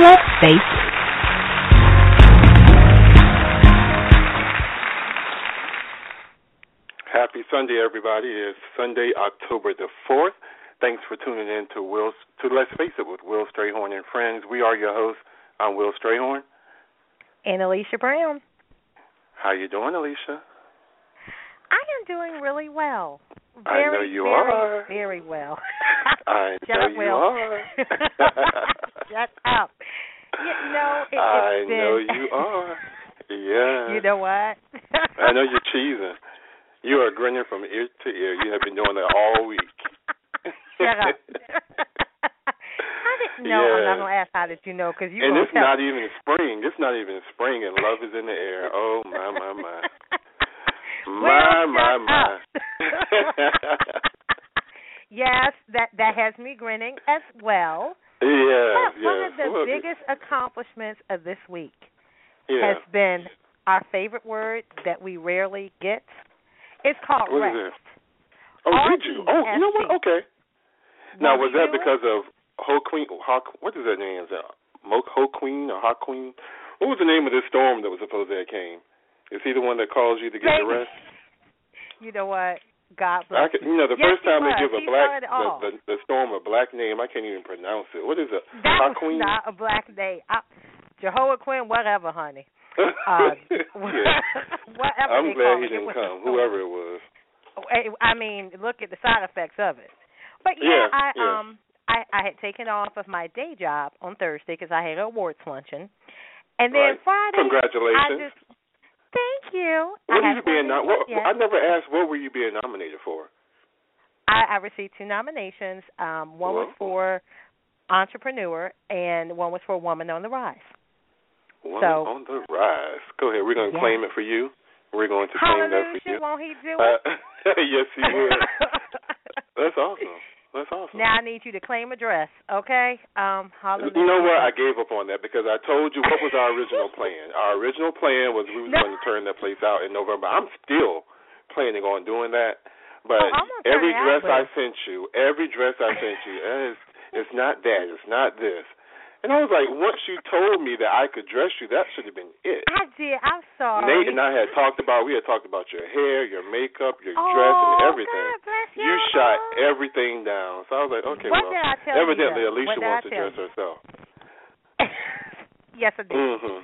Let's face it. Happy Sunday, everybody. It's Sunday, October the 4th. Thanks for tuning in to Will to Let's Face It with Will Strayhorn and friends. We are your hosts. I'm Will Strayhorn. And Alicia Brown. How you doing, Alicia? I am doing really well. I know you very, are. Very well. I know up, you Will. are. Shut up. You know, it, I been, know you are. Yeah. You know what? I know you're cheesing. You are grinning from ear to ear. You have been doing that all week. Shut up. I didn't know. I'm not gonna ask how did you know because you and it's not even spring. It's not even spring, and love is in the air. Oh my my my. My Well, my my. yes, that that has me grinning as well. Yeah, yeah. one of the Well, biggest accomplishments of this week yeah. has been our favorite word that we rarely get. It's called What is rest. it? Oh, did you? Oh, you know what? R-E-S-T. Okay. Now, was that because of Ho Queen? Ho, what is that name? Is that Mo Ho Queen or Ha Queen? What was the name of this storm that was supposed to have came? Is he the one that calls you to get the rest? You know what? God bless. I can, you know, the Yes, first time they give a He black started it all. the, the the storm a black name, I can't even pronounce it. What is it? That was Queen? not a black day. I, Jehovah Quinn, whatever, honey. Uh, whatever I'm glad he it, didn't was come. Whoever it was. I mean, look at the side effects of it. But yeah, Yeah, I yeah. um I I had taken off of my day job on Thursday because I had an awards luncheon, and then Right. Friday Congratulations. I just thank you. What I you being? nom- what, yet. I never asked. What were you being nominated for? I, I received two nominations. Um, one was for entrepreneur, and one was for woman on the rise. One So- on the rise. Go ahead. We're going to Yeah. claim it for you. We're going to claim that for Hallelujah! you. Won't he do Uh, it? yes, he will. That's awesome. That's awesome. now I need you to claim a dress, okay? Um, hallelujah. You know what? I gave up on that because I told you what was our original plan. Our original plan was we were No. going to turn that place out in November. I'm still planning on doing that. But Oh, I'm gonna turn every dress I sent you, every dress I sent you, it's, it's not that, it's not this. And I was like, once you told me that I could dress you, that should have been it. I did. I'm sorry. Nate and I had talked about we had talked about your hair, your makeup, your oh, dress, and everything. You. You shot everything down. So I was like, okay, What well, did I tell evidently? Alicia wants to dress you? herself. yes, I did. Mhm.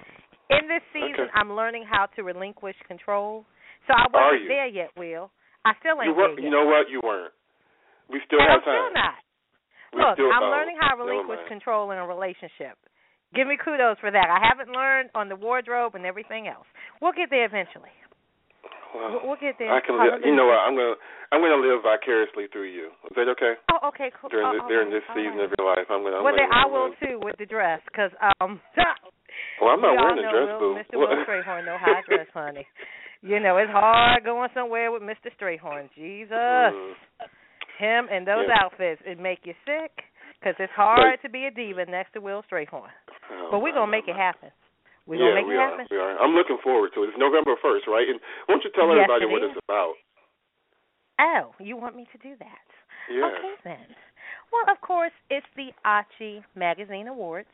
In this season, Okay. I'm learning how to relinquish control. So I wasn't there yet, Will. I still ain't You were, there you know what? You weren't. We still and have I'm time. still not. Look, I'm oh, learning how to relinquish control in a relationship. Give me kudos for that. I haven't learned on the wardrobe and everything else. We'll get there eventually. Well, We'll, get there. I can live. You know what? I'm gonna I'm gonna live vicariously through you. Is that okay? Oh, okay, cool. During oh, this all during right, this season right. of your life, I'm gonna. I'm Well, gonna, I will too with the dress, cause um. Well, I'm not wearing a dress, Will, boo. Mr. Will Strayhorn how to dress, honey. You know it's hard going somewhere with Mr. Strayhorn. Jesus, Mm. Him and those Yeah. outfits, it make you sick, cause it's hard to be a diva next to Will Strayhorn. Oh, But we're gonna make it happen. We're yeah, gonna make we it are. happen. We are. I'm looking forward to it. It's November 1st, right? And why don't you tell Yes, everybody it what is. it's about? Oh, you want me to do that? Yeah. Okay then. Well, of course, it's the Achi Magazine Awards,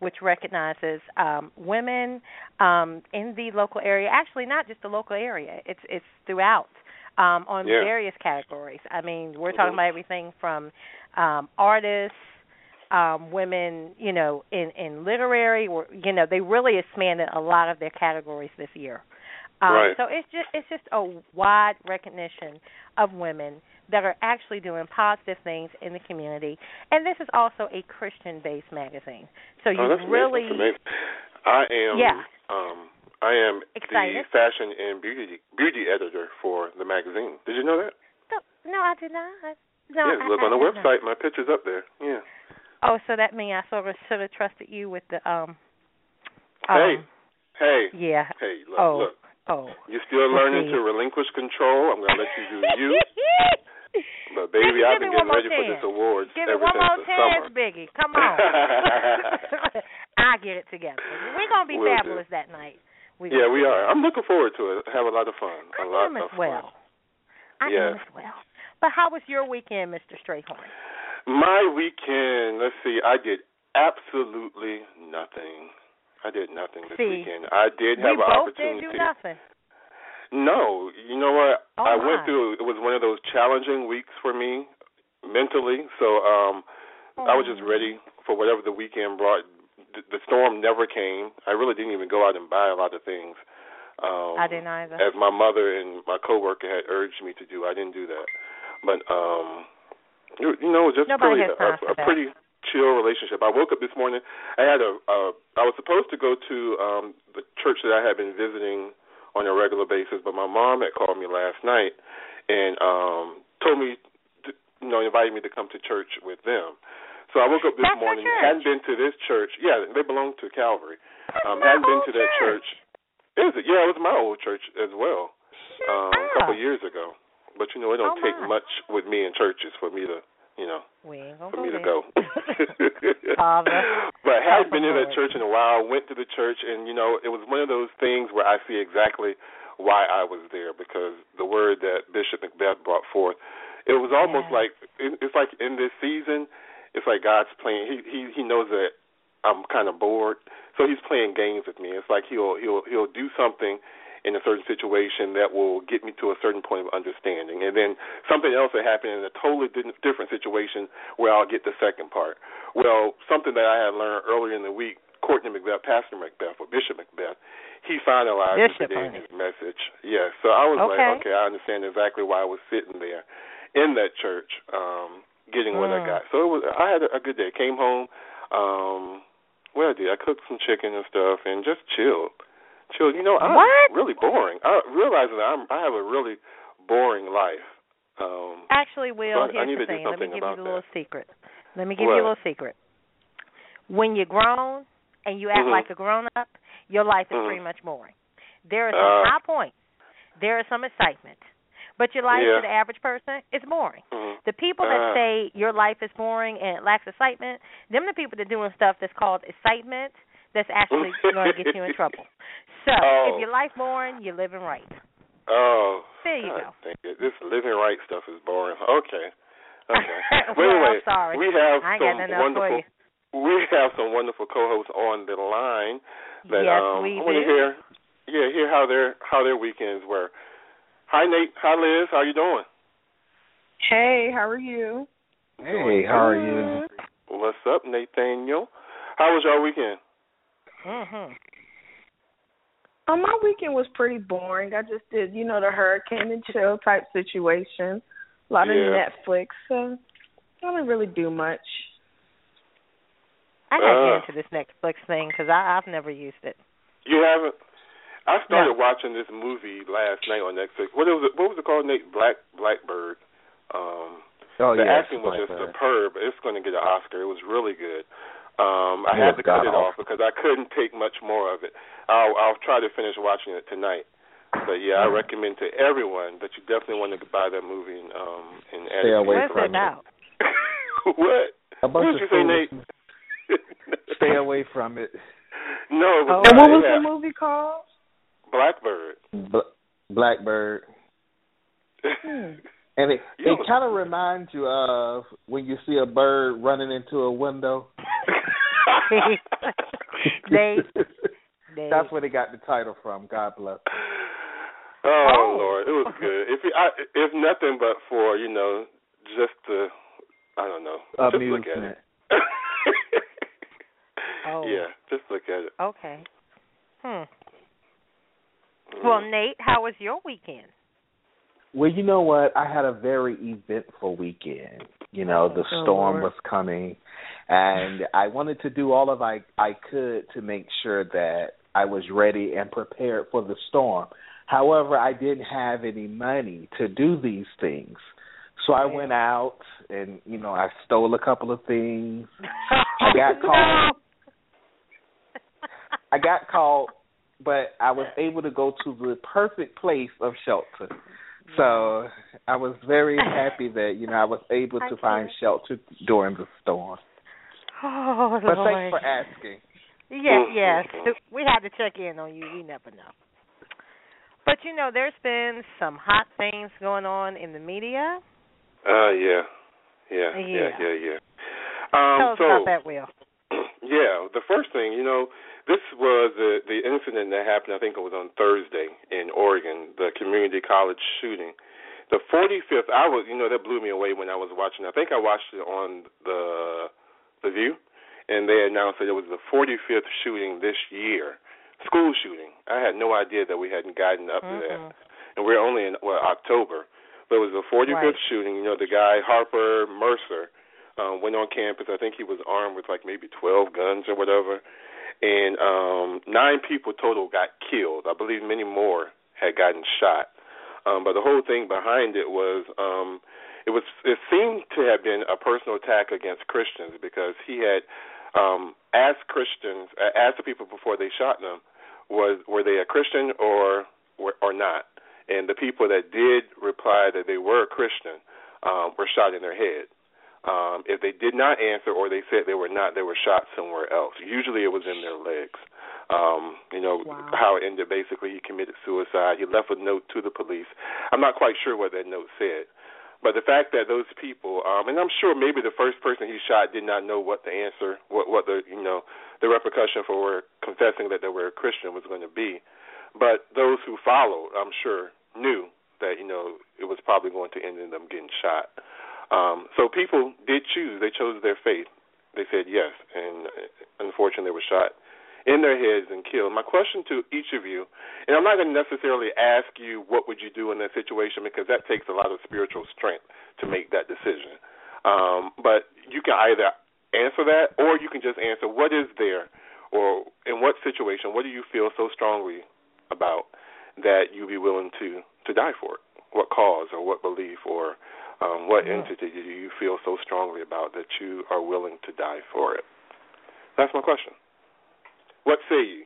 which recognizes um, women um, in the local area. Actually, not just the local area. It's it's throughout um, on Yeah. various categories. I mean, we're talking about everything from um, artists um women, you know, in in literary or you know, they really expanded a lot of their categories this year. Um Right. so it's just it's just a wide recognition of women that are actually doing positive things in the community. And this is also a Christian based magazine. So you oh, that's really amazing. I am Yeah. um I am Excited? the fashion and beauty beauty editor for the magazine. Did you know that? No, no I did not. No, yes, I, look I on the not. website. My picture's up there. Yeah. Oh, so that means I sort of should have trusted you with the um. Hey, um, hey, Yeah. hey! Look, Oh. look. Oh. You're still learning to relinquish control. I'm gonna let you do you. But baby, I've me been getting ready for this awards Give me ever one since more chance, summer. Biggie. Come on. I get it together. We're gonna be Will do. fabulous that night. We yeah, we are. I'm looking forward to it. Have a lot of fun. A I lot am of as well. fun. I Yes. am as well. But how was your weekend, Mr. Strayhorn? My weekend, let's see, I did absolutely nothing. I did nothing this See, weekend. I did we have an both opportunity. didn't do nothing. No, you know what? Oh, I my. went through. It was one of those challenging weeks for me mentally. So um I was just Oh. ready for whatever the weekend brought. The, storm never came. I really didn't even go out and buy a lot of things. Um, I didn't either. As my mother and my coworker had urged me to do, I didn't do that. But um you, you know, just Nobody has time a, a pretty chill relationship. I woke up this morning. I had a. Uh, I was supposed to go to um the church that I had been visiting on a regular basis, but my mom had called me last night and um told me, to, you know, invited me to come to church with them. So I woke up this That's morning. Hadn't been to this church. Yeah, they belong to Calvary. That's Um, hadn't been to that church. Is it? Yeah, it was my old church as well. Shut Um, a couple of years ago. But you know, it don't Oh, take much with me in churches for me to, you know, We ain't gonna for me to go. But hadn't been in that church in a while. Went to the church, and you know, it was one of those things where I see exactly why I was there because the word that Bishop McBath brought forth, it was almost Yeah. like it's like in this season, it's like God's playing. He he he knows that I'm kind of bored, so he's playing games with me. It's like he'll he'll he'll do something in a certain situation that will get me to a certain point of understanding, and then something else will happen in a totally different situation where I'll get the second part. Well, something that I had learned earlier in the week, Courtney McBath, Pastor McBath, or Bishop McBath, he finalized Bishop, today in his message. Yes, so I was Okay. like, okay, I understand exactly why I was sitting there in that church, um, getting what I Mm. got. So it was. I had a, a good day. Came home. Um, what I did, I cooked some chicken and stuff, and just chilled. Chilled. You know, I'm What? really boring. I realize that I'm. I have a really boring life. Um, Actually, Will, So I- I need here's the to do thing. Let me give you the little that. secret. Let me give What? you a little secret. When you're grown and you act Mhm. like a grown up, your life is Mhm. pretty much boring. There are some Uh. high points. There is some excitement. But your life Yeah. to the average person is boring. mhm. The people that Uh. say your life is boring and it lacks excitement, them the people that are doing stuff that's called excitement that's actually going to get you in trouble. So Oh. if your life boring, you're living right. Oh, There you go. This living right stuff is boring. Okay. Okay. well, But anyway, I'm sorry. we have I some for wonderful you. we have some wonderful co-hosts on the line that yes, um we I want to do. hear yeah, hear how their how their weekends were. Hi Nate, hi Liz, how you doing? Hey, how are you? Hey, how are you? What's up, Nathaniel? How was your weekend? Mhm. Um, my weekend was pretty boring. I just did, you know, the hurricane and chill type situation. A lot Yeah. of Netflix. So I didn't really do much. I gotta Uh. get into this Netflix thing because I've never used it. You haven't I started No. watching this movie last night on Netflix. What was it what was it called, Nate? Black Blackbird. Um Oh the yeah, acting was just Blackbird. superb. It's going to get an Oscar. It was really good. Um, I had to cut it off because I couldn't take much more of it. I'll, I'll try to finish watching it tonight. But yeah, I recommend to everyone that you definitely want to buy that movie and um and Stay it away from it from collection. about? what? A What did you say, Nate? Stay away from it. no, it was Oh. And what was had the movie called? Blackbird. Bl- Blackbird. And it You it kind of reminds you of when you see a bird running into a window. They- They- That's where they got the title from. God bless. them. Oh, Oh. Lord, it was good. If I, if nothing but for you know just the I don't know, just look at Amusement. it. Oh. Yeah, just look at it. Okay. Hmm. Well, Nate, how was your weekend? Well, you know what? I had a very eventful weekend. You know, the Oh, storm Lord. was coming, and I wanted to do all of I I could to make sure that I was ready and prepared for the storm. However, I didn't have any money to do these things. So I went out and, you know, I stole a couple of things. I got caught. I got caught, but I was able to go to the perfect place of shelter. So I was very happy that you know I was able to find shelter during the storm. Oh, But Lord. thanks for asking. Yes, yes. We had to check in on you. We never know. But you know, there's been some hot things going on in the media. Uh, yeah, yeah, yeah, Yeah. yeah, yeah. Um, Tell us so, about that, Will. yeah, the first thing, you know, this was the the incident that happened. I think it was on Thursday in Oregon, the community college shooting. The 45th. I was, you know, that blew me away when I was watching. I think I watched it on the the View, and they announced that it was the 45th shooting this year, school shooting. I had no idea that we hadn't gotten up to that, and we're only in well October. But it was the 45th Right. shooting. You know, the guy Harper Mercer um, went on campus. I think he was armed with like maybe 12 guns or whatever, and um, nine people total got killed. I believe many more had gotten shot. Um, but the whole thing behind it was um, it was it seemed to have been a personal attack against Christians because he had um, asked Christians, uh, asked the people before they shot them, was were they a Christian or or not? And the people that did reply that they were a Christian um, were shot in their head. Um, if they did not answer or they said they were not, they were shot somewhere else. Usually it was in their legs. Um, you know Wow. how it ended. Basically, he committed suicide. He left a note to the police. I'm not quite sure what that note said, but the fact that those people, um, and I'm sure maybe the first person he shot did not know what the answer, what what the you know the repercussion for confessing that they were a Christian was going to be, but those who followed, I'm sure, knew that you know it was probably going to end in them getting shot. Um, so people did choose. They chose their faith. They said yes, and uh, unfortunately, they were shot in their heads and killed. My question to each of you, and I'm not going to necessarily ask you what would you do in that situation because that takes a lot of spiritual strength to make that decision. Um, but you can either answer that, or you can just answer what is there, or in what situation, what do you feel so strongly about that you'd be willing to to die for it? What cause or what belief or um, what entity do you feel so strongly about that you are willing to die for it? That's my question. What say you?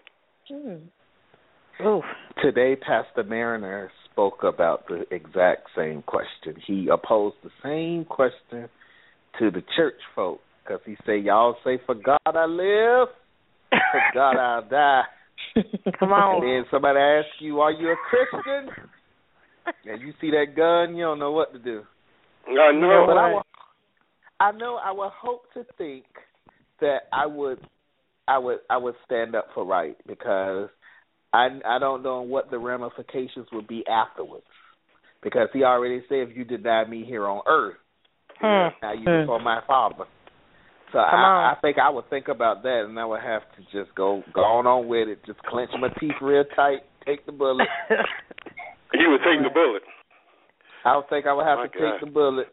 Hmm. Oof. Today, Pastor Mariner spoke about the exact same question. He opposed the same question to the church folk because he said, "Y'all say for God I live, for God I'll die." Come on. And then somebody asks you, "Are you a Christian?" and you see that gun, you don't know what to do. I know. but I will, I know I would hope to think that I would, I would, I would stand up for right because I, I don't know what the ramifications would be afterwards. Because he already said, if you deny me here on earth, Hmm. now you Hmm. before my father. So Come I, on. I think I would think about that, and I would have to just go, go on, on with it. Just clench my teeth real tight, take the bullet. You would take the bullet. I would think I would have My to take the bullet.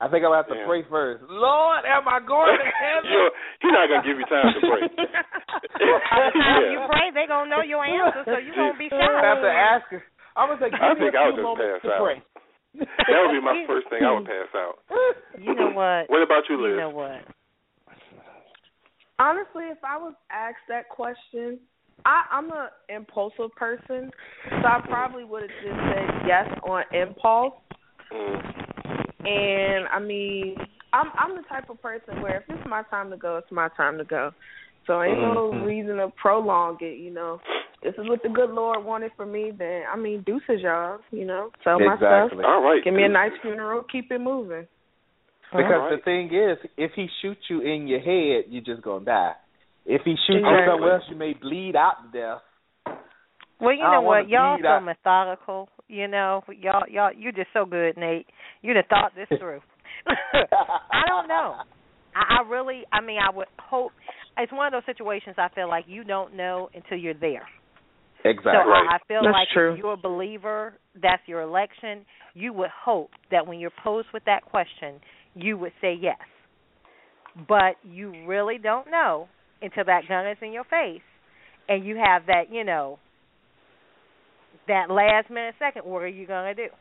I think I would have to Yeah. pray first. Lord, am I going to heaven? You're, he's not gonna give you time to pray. By the time you pray, they're gonna know your answer, so you won't be I have to ask her. I'm gonna say, give I me think a I few would just pass to out. pray. That would be my first thing. I would pass out. You know what? What about you, Liz? You know what? Honestly, if I was asked that question, I, I'm a impulsive person, so I probably would have just said yes on impulse. Mm. And I mean, I'm I'm the type of person where if it's my time to go, it's my time to go. So ain't no Mhm. reason to prolong it, you know. This is what the good Lord wanted for me, then I mean deuces y'all, you know. Sell my stuff. All right. Give me a nice funeral, keep it moving. Because All right. the thing is, if he shoots you in your head, you're just gonna die. If he shoots you somewhere else, you may bleed out to death. Well, you know what? Y'all so out. methodical. You know, y'all, y'all, you're just so good, Nate. You'd have thought this through. I don't know. I, I really, I mean, I would hope. it's one of those situations I feel like you don't know until you're there. Exactly. So I, I feel That's like true. if you're a believer, that's your election. You would hope that when you're posed with that question, you would say yes. But you really don't know until that gun is in your face and you have that, you know, that last minute second, what are you going to do?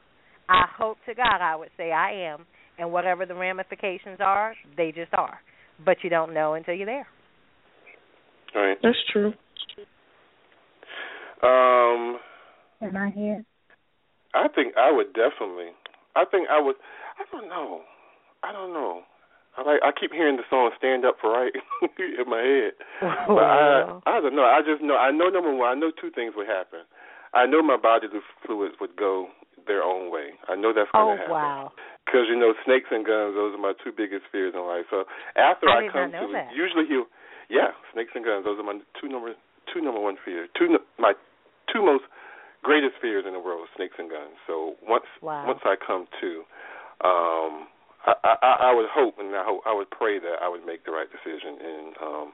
I hope to God I would say I am, and whatever the ramifications are, they just are. But you don't know until you're there. Right. That's true. Um, Am I here? I think I would definitely. I think I would. I don't know. I don't know. I like. I keep hearing the song "Stand Up for Right" in my head, but I. I don't know. I just know. I know number one. I know two things would happen. I know my bodily fluids would go their own way. I know that's Oh going to happen. wow! Because you know, snakes and guns. Those are my two biggest fears in life. So after I I, come to that. it, usually he'll. Yeah, snakes and guns. Those are my two number two number one fears. Two my two most greatest fears in the world: snakes and guns. So once Wow. once I come to, um, I, I I would hope and I hope I would pray that I would make the right decision and um,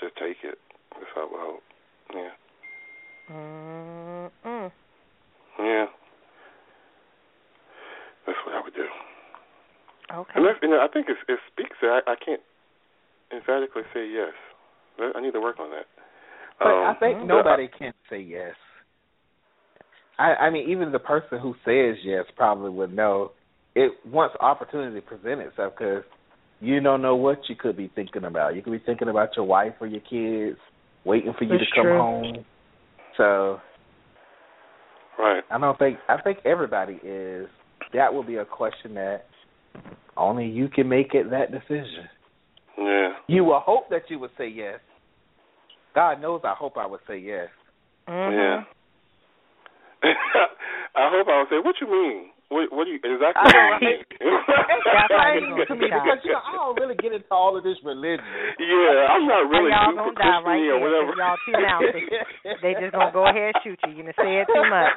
just take it. That's what I would hope. Yeah. Mm-mm. Yeah. That's what I would do. Okay. And, that's, and I think it, it speaks that I, I can't emphatically say yes. I need to work on that. But um, I think but nobody can say yes. I I mean, even the person who says yes probably would know it once opportunity presents itself because you don't know what you could be thinking about. You could be thinking about your wife or your kids waiting for you That's to come true. home. So Right. I don't think I think everybody is. That would be a question that only you can make it that decision. Yeah. You will hope that you would say yes. God knows I hope I would say yes. Mhm. Yeah. I hope I would say, what you mean? What, what do you exactly what do you mean? That's how you to me because you know I don't really get into all of this religion. yeah, I'm not really y'all gonna die right Christian or there y'all too mouthy. They just gonna go ahead and shoot you. You done said too much.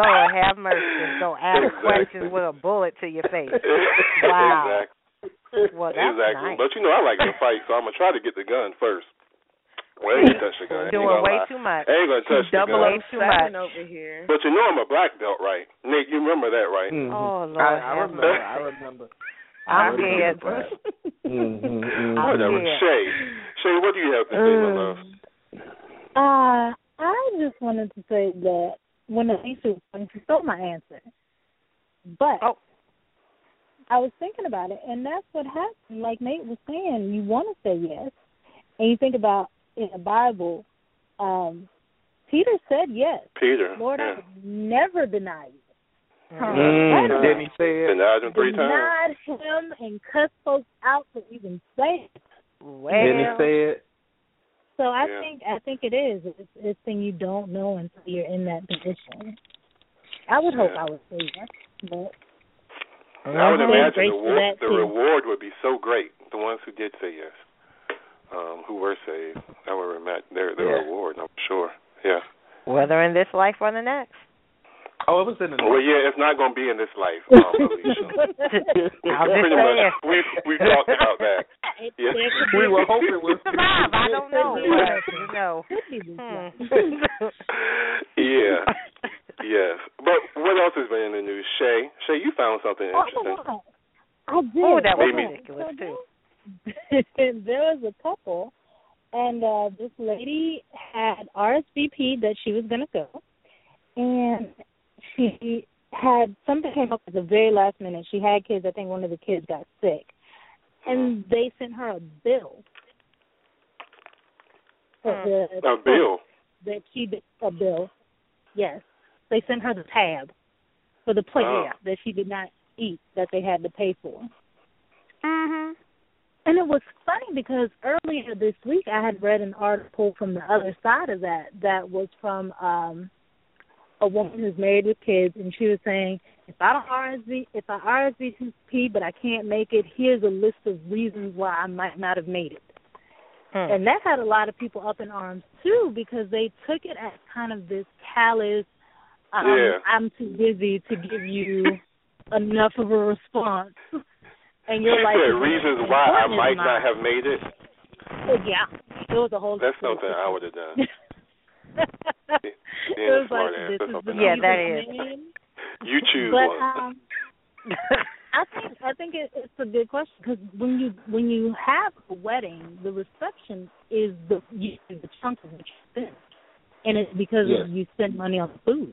Lord have mercy. Just go ask Exactly. questions with a bullet to your face. Wow. exactly. Well, that's exactly. nice. But you know, I like to fight, so I'm gonna try to get the gun first. Well, I ain't touch the gun. Doing gonna way lie. too much. I ain't gonna touch the Double gun. Way too much. over here. But you know I'm a black belt, right? Nate, you remember that, right? Mhm. Oh Lord I, I remember. I remember. I'm I remember scared. that. Mhm, mhm. I'm Whatever. scared. Shay, Shay, what do you have to say, my love? Uh, I just wanted to say that when Alicia was talking, she stole my answer. But Oh. I was thinking about it, and that's what happened. Like Nate was saying, you want to say yes, and you think about in the Bible, um, Peter said yes. Peter. Lord, yeah. I would never deny you. Mm, Right. didn't he say it? Denied him three times. Denied him and cussed folks out for even saying. it. Well, Didn't he say it? So I Yeah. think I think it is. It's it's thing you don't know until you're in that position. I would hope Yeah. I would say yes, but I would imagine the, for wa- that, the reward would be so great. The ones who did say yes, um, who were saved, I would imagine their their Yeah. reward. I'm sure. Yeah. whether in this life or the next. Oh, it was in the. Well, yeah, it's not going to be in this life, um, Alicia. I'll Pretty much, we we talked about that. it, Yeah. We were hoping it was survive. I don't know, Could but you know. could be this Hmm. yeah. Yes. But what else has been in the news? Shay, Shay, you found something Oh interesting. my God. I did. Oh, that was Maybe. ridiculous too. there was a couple, and uh this lady had RSVP that she was going to go, and she had something came up at the very last minute. She had kids. I think one of the kids got sick, and they sent her a bill. Hmm. the A bill. that she did a bill. Yes, they sent her the tab for the plate Oh. that she did not eat that they had to pay for. Mhm. And it was funny because earlier this week I had read an article from the other side of that that was from um a woman who's married with kids and she was saying if I don't RSV if I RSVP but I can't make it, here's a list of reasons why I might not have made it. Hmm. And that had a lot of people up in arms too because they took it as kind of this callous um, Yeah. I'm too busy to give you enough of a response. And you're she like said reasons why I might not have made it. Yeah, it was a whole. That's something I would have done. Being it was like this that's is the Yeah, I that would've is. done. You choose but one. um, I think I think it, it's a good question because when you when you have a wedding, the reception is the usually the chunk of what you spend, and it's because Yes. you spend money on food.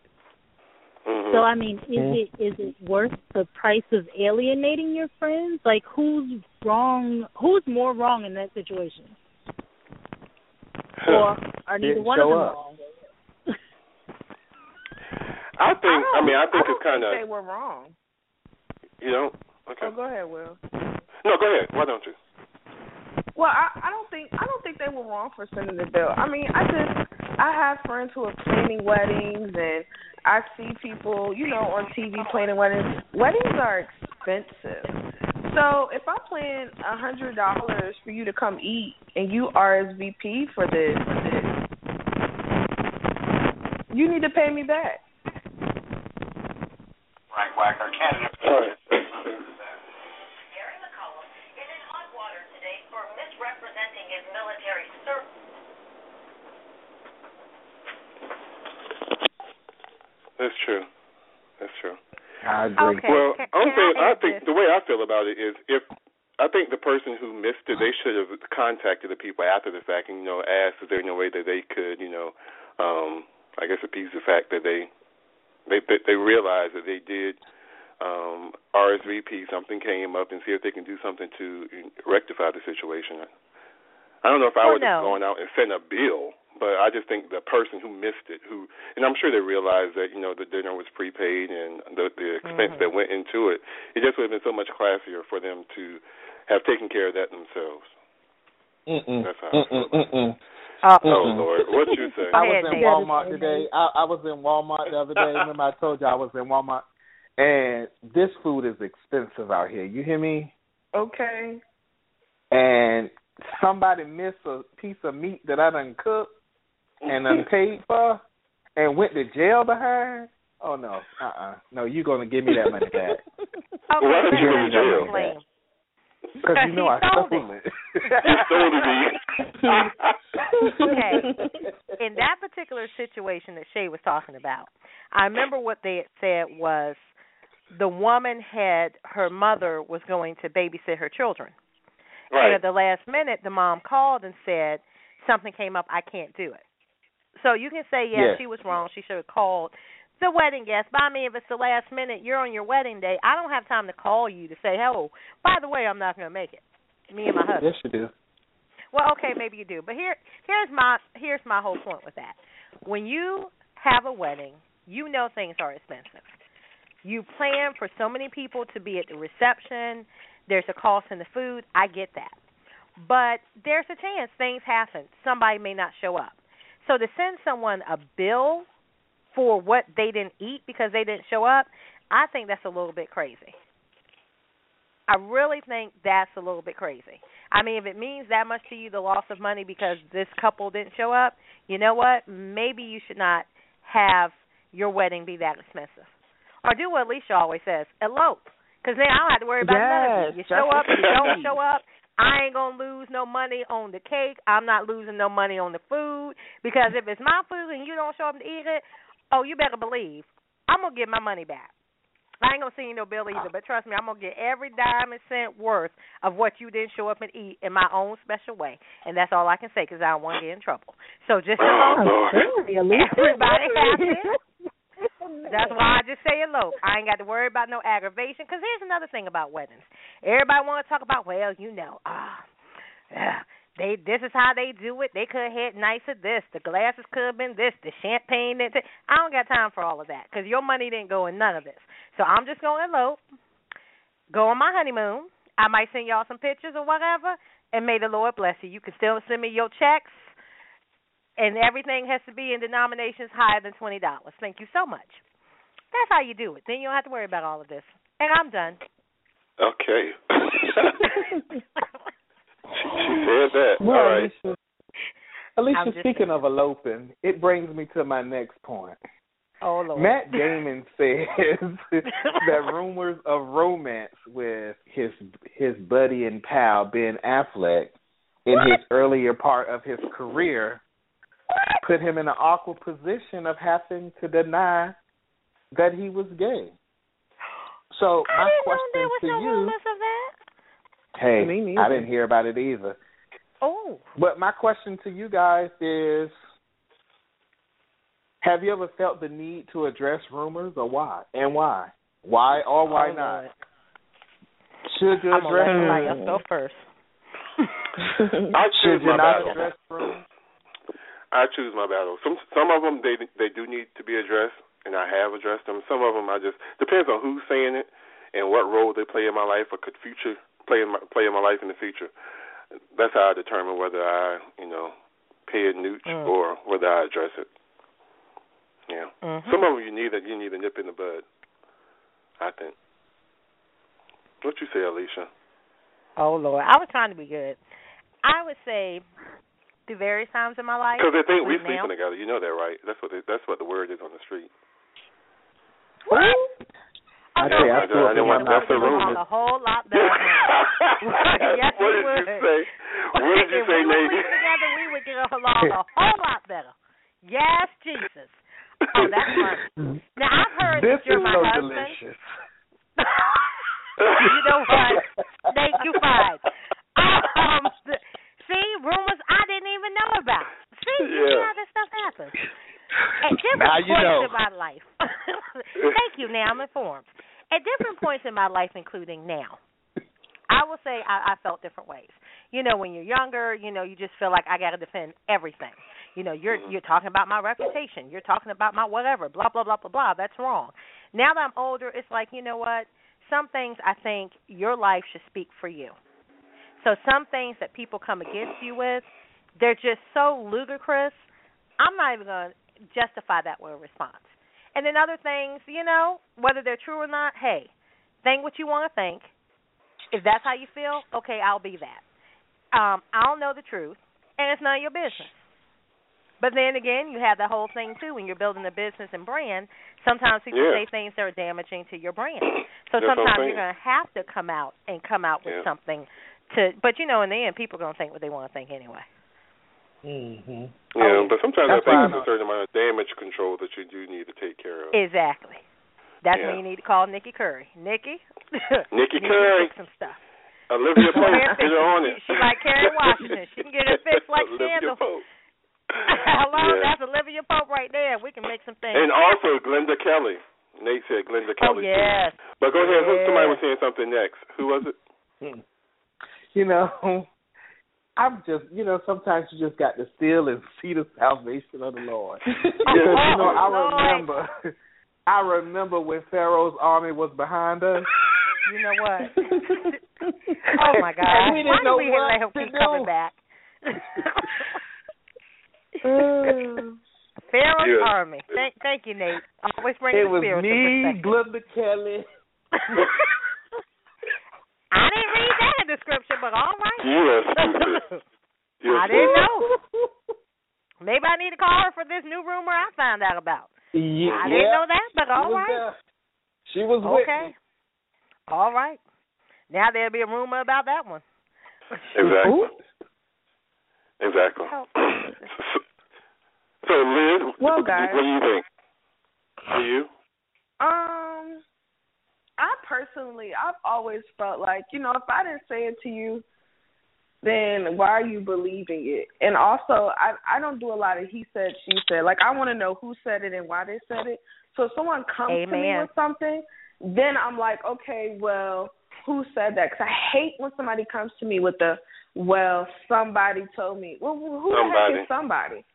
Mhm. So I mean, is it is it worth the price of alienating your friends? Like who's wrong? Who's more wrong in that situation? Or are neither one of them up. wrong? I think. I, don't- mean, I think don't it's kind of. think they were wrong. You know. Okay. Oh, go ahead, Will. No, go ahead. Why don't you? Well, I, I don't think I don't think they were wrong for sending the bill. I mean, I just I have friends who are planning weddings, and I see people, you know, on TV planning weddings. Weddings are expensive. So if I plan a hundred dollars for you to come eat, and you RSVP for this, you need to pay me back. Frank Wagner, candidate All right. Gary McCollum is in hot water today for misrepresenting his military service. That's true. That's true. I agree. Okay. Well, can- I'm can saying, I I think this? the way I feel about it is if I think the person who missed it, they should have contacted the people after the fact and you know asked if there's no way that they could, you know, um, I guess appease the fact that they they they, they realized that they did um, RSVP something came up and see if they can do something to rectify the situation. I don't know if I Well, would have no. gone out and sent a bill, but I just think the person who missed it, who, and I'm sure they realized that you know the dinner was prepaid and the the expense Mhm. that went into it. It just would have been so much classier for them to have taken care of that themselves. Mm-mm. That's how I feel Mm-mm. Uh, Oh Lord, what you say? I was in Walmart today. I, I was in Walmart the other day. Remember I told you I was in Walmart, and this food is expensive out here. You hear me? Okay. And somebody missed a piece of meat that I done cooked and unpaid for, and went to jail behind. Oh no, uh, uh no, you're gonna give me that money back Okay, Why did you go to jail? because you know I He sold stole it. it. You stole it, Okay. In that particular situation that Shay was talking about, I remember what they had said was the woman had her mother was going to babysit her children. And at the last minute, the mom called and said something came up. I can't do it. So you can say, yes, Yes. she was wrong. She should have called the wedding guest. But I mean, if it's the last minute, you're on your wedding day. I don't have time to call you to say, "Oh, by the way, I'm not going to make it." Me and my husband. yes, you do. Well, okay, maybe you do, but here here's my here's my whole point with that. When you have a wedding, you know things are expensive. You plan for so many people to be at the reception. There's a cost in the food. I get that. But there's a chance things happen. Somebody may not show up. So to send someone a bill for what they didn't eat because they didn't show up, I think that's a little bit crazy. I really think that's a little bit crazy. I mean, if it means that much to you, the loss of money because this couple didn't show up, you know what? Maybe you should not have your wedding be that expensive. Or do what Alicia always says, elope. Because then I don't have to worry about none of it. You show up, you don't show up. I ain't gonna lose no money on the cake. I'm not losing no money on the food because if it's my food and you don't show up to eat it, oh, you better believe I'm gonna get my money back. I ain't gonna see you no bill either, but trust me, I'm gonna get every dime and cent worth of what you didn't show up and eat in my own special way, and that's all I can say because I don't want to get in trouble. So just Oh. Everybody happy. That's why I just say elope. I ain't got to worry about no aggravation. Because here's another thing about weddings. Everybody want to talk about, well, you know, ah, uh, they this is how they do it. They could have had nicer this. The glasses could have been this. The champagne. That. I don't got time for all of that because your money didn't go in none of this. So I'm just going to elope, go on my honeymoon. I might send y'all some pictures or whatever, and may the Lord bless you. You can still send me your checks and everything has to be in denominations higher than twenty dollars. Thank you so much. That's how you do it. Then you don't have to worry about all of this. And I'm done. Okay. she, she said that. Well, All right. Alicia, Alicia I'm just speaking of eloping, it brings me to my next point. Oh Lord. Matt Damon says that rumors of romance with his his buddy and pal Ben Affleck in his earlier part of his career put him in an awkward position of having to deny that he was gay. So I my didn't know question there was to no you rumors of that. Hey, Me. I didn't hear about it either. Oh. But my question to you guys is have you ever felt the need to address rumors or why? And why? Why or why Oh, not? Lord. Should you I'm address somebody rumors? else go first. I Should choose you not battle. address rumors? I choose my battle. Some some of them they they do need to be addressed, and I have addressed them. Some of them I just depends on who's saying it and what role they play in my life or could future play in my play in my life in the future. That's how I determine whether I you know pay a nooch Mm. or whether I address it. Yeah. Mhm. Some of them you need a, you need a nip in the bud. I think. What you say, Alicia? Oh Lord, I was trying to be good. I would say through various times in my life. Because they think we including now- sleeping together. You know that, right? That's what they, that's what the word is on the street. What? I Oh, tell you, no, I I feel didn't want like that's the it would rumor. sound a whole lot better. yes, what did would. you say? What did you if say, we were sleeping together, we would get along a whole lot better. Yes, Jesus. Oh, that's funny. Now I've heard this that you're is my so husband. delicious. you know what? Thank you, fine. Um, th- see, rumors I didn't even know about. See, you see how this stuff happens. At different Now you points know. in my life. Thank you. Now I'm informed. At different points in my life, including now, I will say I, I felt different ways. You know, when you're younger, you know, you just feel like I got to defend everything. You know, you're you're talking about my reputation. You're talking about my whatever. Blah blah blah blah blah. That's wrong. Now that I'm older, it's like you know what? Some things I think your life should speak for you. So some things that people come against you with, they're just so ludicrous. I'm not even going to justify that with a response. And then other things, you know, whether they're true or not, hey, think what you want to think. If that's how you feel, okay, I'll be that. Um, I don't know the truth, and it's none of your business. But then again, you have the whole thing too when you're building a business and brand. Sometimes people Yeah. say things that are damaging to your brand. So That's sometimes you're going to have to come out and come out with Yeah. something to. But you know, in the end, people are going to think what they want to think anyway. Mm-hmm. Yeah, but sometimes That's I think there's a certain amount of damage control that you do need to take care of. Exactly. That's Yeah. when you need to call Nikki Curry. Nikki. Nikki you need to Curry. fix some stuff. Olivia Pope, get her on She, it. she like Kerry Washington. She can get it fixed like Olivia Scandal. Pope. Hello, Yeah. that's Olivia Pope right there. We can make some things. And also Glenda Kelly. Nate said Glenda oh Kelly. yes. Too. But go ahead. Who, somebody was saying something next. Who was it? You know, I'm just, you know, sometimes you just got to steal and see the salvation of the Lord. Because, you know, I remember, I remember when Pharaoh's army was behind us. You know what? oh my God! And we Why didn't know we what let him to keep do. coming back? Pharaoh's Yeah. army. Thank, thank you, Nate. Always bring It the was spirit me, Glenda Kelly. I didn't read that in the scripture, but all right. You are I didn't know. Maybe I need to call her for this new rumor I found out about. Yeah, I didn't know that, but she all was right. there. She was with Okay. me. All right. Now there'll be a rumor about that one. Exactly. Exactly. Oh. so, Liz, Well, what, guys. what do you think? Do you? Um, I personally, I've always felt like, you know, if I didn't say it to you, then why are you believing it? And also, I I don't do a lot of he said, she said. Like, I want to know who said it and why they said it. So if someone comes to me with something, then I'm like, okay, well, who said that? Because I hate when somebody comes to me with the, well, somebody told me. Well, who the Somebody. heck is somebody?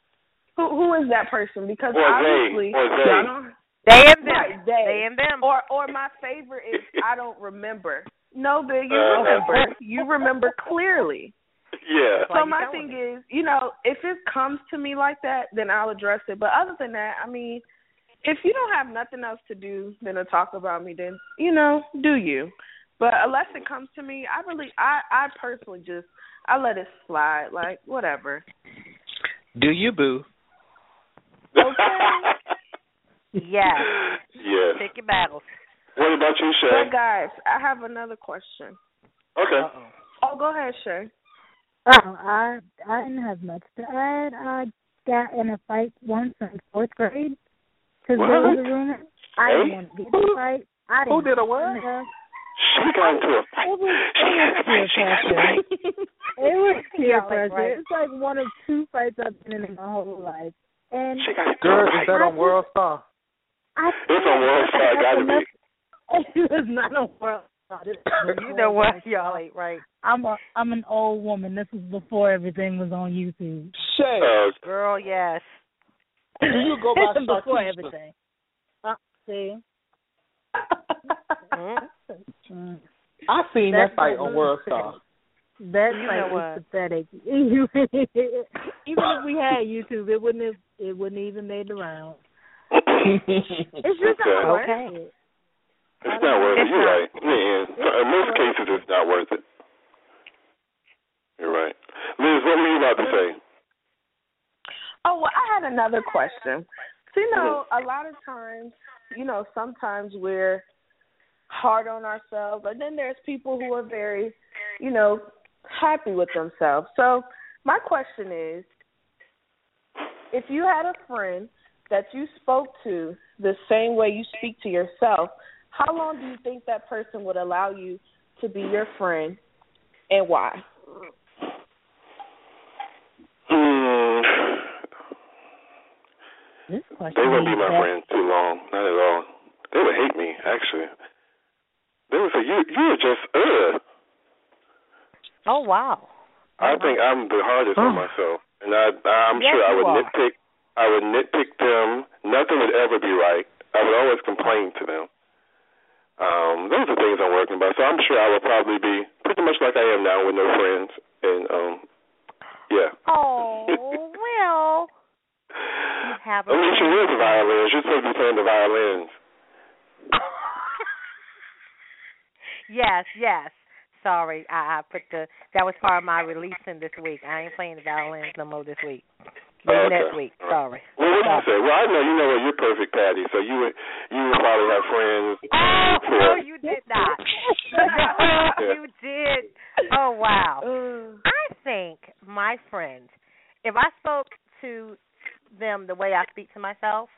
Who who is that person? Because Or they, obviously, or they. Y'all don't- They and them. Right, they. They and them. Or or my favorite is I don't remember. No, but you Uh-huh. remember. You remember clearly. Yeah. So my thing me? is, you know, if it comes to me like that, then I'll address it. But other than that, I mean, if you don't have nothing else to do than to talk about me, then you know, do you? But unless it comes to me, I really, I, I personally just, I let it slide. Like whatever. Do you, boo? Yes. Yes. Pick your battles. What about you, Shay? But guys, I have another question. Okay. Oh, go ahead, Shay. Oh, I I didn't have much to add. I got in a fight once in fourth grade because there was a rumor. I didn't want to be in a fight. I didn't. Who did a what? She got into a fight. It was, She got it was peer pressure. It was peer Yeah, like, right. It's like one of two fights I've been in in my whole life. And She got into Girl, a is fight. that on World Star? I It's a World Star, gotta be. It was not a World Star. This was you know what? World Y'all ain't right. I'm a I'm an old woman. This was before everything was on YouTube. Shay, Uh, Girl, yes. do you go by before everything. Uh, see. Mm. Mm. I seen That's that fight what on World. Star. That You fight know was pathetic. Even if we had YouTube, it wouldn't have it wouldn't even made the round. It's just Okay. not worth Okay. it. It's not worth it. You're not. right. Yeah, so in most cases, it's not worth it. You're right. Liz, what were you about to say? Oh, well, I had another question. So, you know, mm-hmm. a lot of times, you know, sometimes we're hard on ourselves, but then there's people who are very, you know, happy with themselves. So, my question is if you had a friend that you spoke to the same way you speak to yourself, how long do you think that person would allow you to be your friend and why? Hmm. This question They wouldn't be my that- friends too long. Not at all. They would hate me, actually. They would say, "You, you are just uh." Oh wow. I think I'm the hardest on myself, and I, I'm Yes, sure I would are. nitpick. I would nitpick them. Nothing would ever be right. I would always complain to them. Um, those are things I'm working about. So I'm sure I would probably be pretty much like I am now with no friends. And um, yeah. Oh well. You have a I mean, she is a violin. She's supposed to be playing the violins. yes, yes. Sorry, I, I put the that was part of my releasing this week. I ain't playing the violins no more this week. Maybe Oh, okay. next week. Sorry. Well, what do you say? Well, I know you know what you're perfect, Patty. So you would you would probably have friends. Oh for, no, you did not. you did. Oh wow. I think my friends, if I spoke to them the way I speak to myself,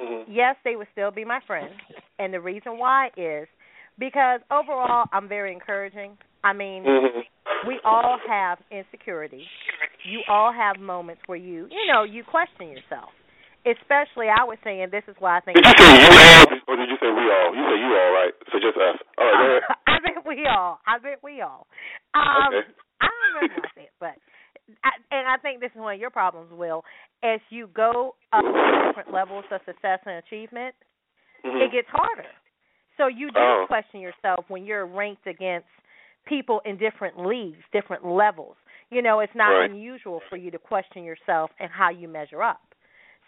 Mhm. yes, they would still be my friends. And the reason why is because overall I'm very encouraging. I mean, Mhm. we all have insecurities. You all have moments where you, you know, you question yourself. Especially, I was saying this is why I think. Did you say you all, or did you say we all? You say you all, right? So just us. All right, go ahead. I bet we all. I bet we all. Um, Okay. I don't remember what I said, but I, and I think this is one of your problems, Will. As you go up to different levels of success and achievement, Mhm. it gets harder. So you do Oh. question yourself when you're ranked against people in different leagues, different levels. You know, it's not Right. unusual for you to question yourself and how you measure up.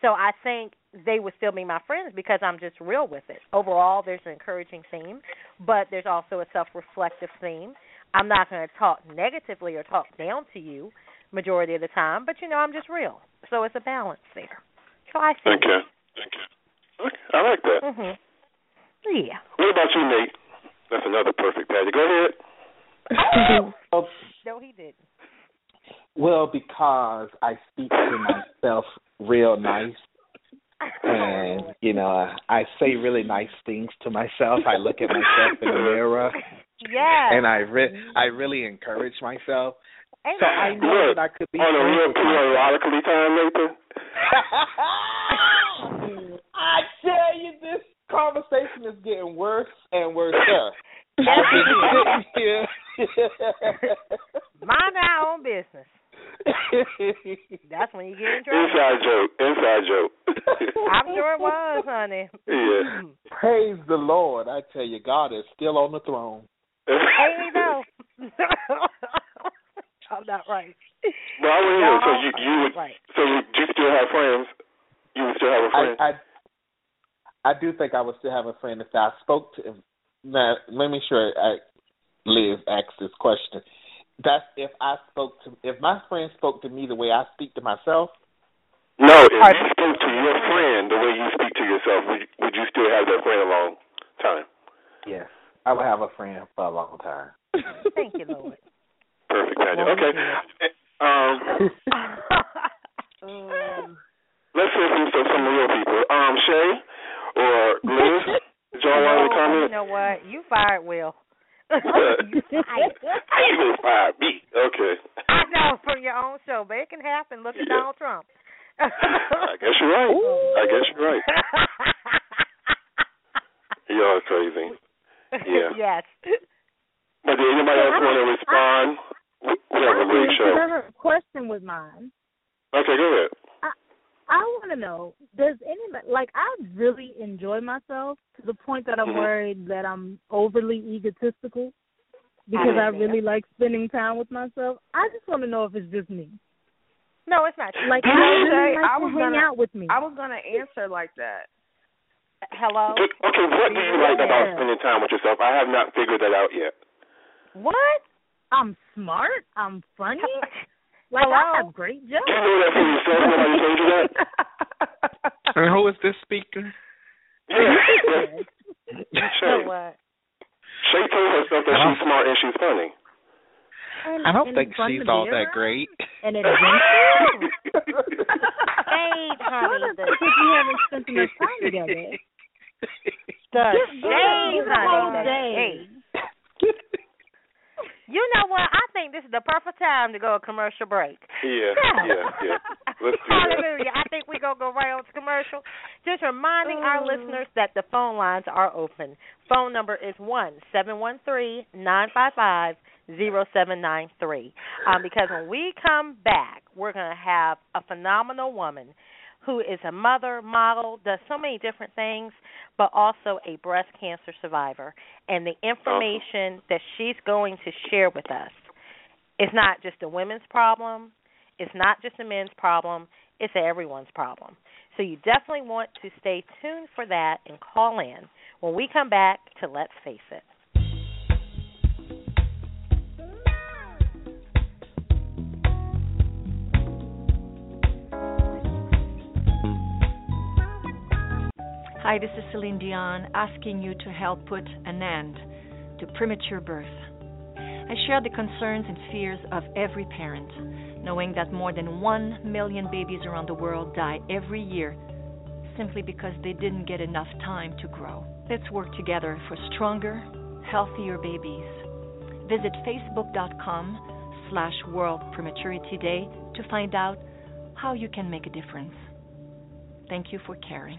So I think they would still be my friends because I'm just real with it. Overall, there's an encouraging theme, but there's also a self-reflective theme. I'm not going to talk negatively or talk down to you majority of the time, but you know, I'm just real. So it's a balance there. So I see. Thank you. Thank you. Okay, I like that. Mhm. Yeah. What about you, Nate? That's another perfect Patty. Go ahead. well, No, he didn't. Well, because I speak to myself real nice, and you know, I say really nice things to myself. I look at myself in the mirror, Yes. and I re- I really encourage myself. So I Amen. know Look, that I could be on a friends real with myself. periodically time, Nathan. I tell you, this conversation is getting worse and worse. As we sit here. Mind our own business. That's when you get in trouble. Inside joke. Inside joke. I'm sure it was, honey. Yeah. Praise the Lord. I tell you, God is still on the throne. Ain't he though? I'm not right. But I want to know. So you you would right. so would you still have friends? You would still have a friend. I, I I do think I would still have a friend if I spoke to him. Now, let me sure I, Liz asked this question. That's if I spoke to if my friend spoke to me the way I speak to myself. no, if you spoke to your friend the way you speak to yourself, would you, would you still have that friend a long time? Yes, I would have a friend for a long time. Thank you, Lord. Perfect, Tanya. Okay. Um, let's hear from some, some real people. Um, Shay or Liz, did y'all want to comment? You know what? You fired Will. How you gonna fire me? Okay. I know from your own show, but it can happen. Look at Donald Trump. I guess you're right. I guess you're right. Y'all are crazy. Yeah. yes. But did anybody else want to respond? We we have a great show. I have a question with mine. Okay, go ahead. I want to know, does anybody like I really enjoy myself to the point that I'm Mhm. worried that I'm overly egotistical because I really like spending time with myself. I just want to know if it's just me. No, it's not. Like I I really say, like I was hang gonna- out with me. I was gonna answer like that. Hello. Okay, what do you like about spending time with yourself? I have not figured that out yet. What? I'm smart. I'm funny. Like Hello? I have great jokes. You know that for yourself? Nobody told you that? And who is this speaker? Yeah. You Shay. know what? Shay told herself that she's smart and she's funny. And, I don't and think she's all that great. And adventurous. Shade, honey. What The, if we haven't spent enough time together? the Just give shade, give it a honey. whole The shade. You know what? I think this is the perfect time to go a commercial break. Yeah, yeah, yeah. Let's do that. Hallelujah. I think we're going to go right on to commercial. Just reminding our listeners that the phone lines are open. Phone number is one seven one three nine five five zero seven nine three. Um, because when we come back, we're going to have a phenomenal woman who is a mother, model, does so many different things, but also a breast cancer survivor. And the information that she's going to share with us is not just a women's problem, it's not just a men's problem, it's everyone's problem. So you definitely want to stay tuned for that and call in when we come back to Let's Face It. Hi, this is Celine Dion asking you to help put an end to premature birth. I share the concerns and fears of every parent, knowing that more than 1 million babies around the world die every year simply because they didn't get enough time to grow. Let's work together for stronger, healthier babies. Visit facebook.com slash world prematurity day to find out how you can make a difference. Thank you for caring.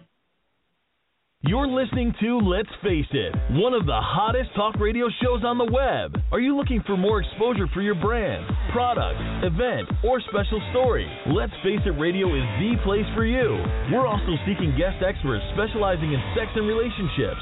You're listening to Let's Face It, one of the hottest talk radio shows on the web. Are you looking for more exposure for your brand, product, event, or special story? Let's Face It Radio is the place for you. We're also seeking guest experts specializing in sex and relationships,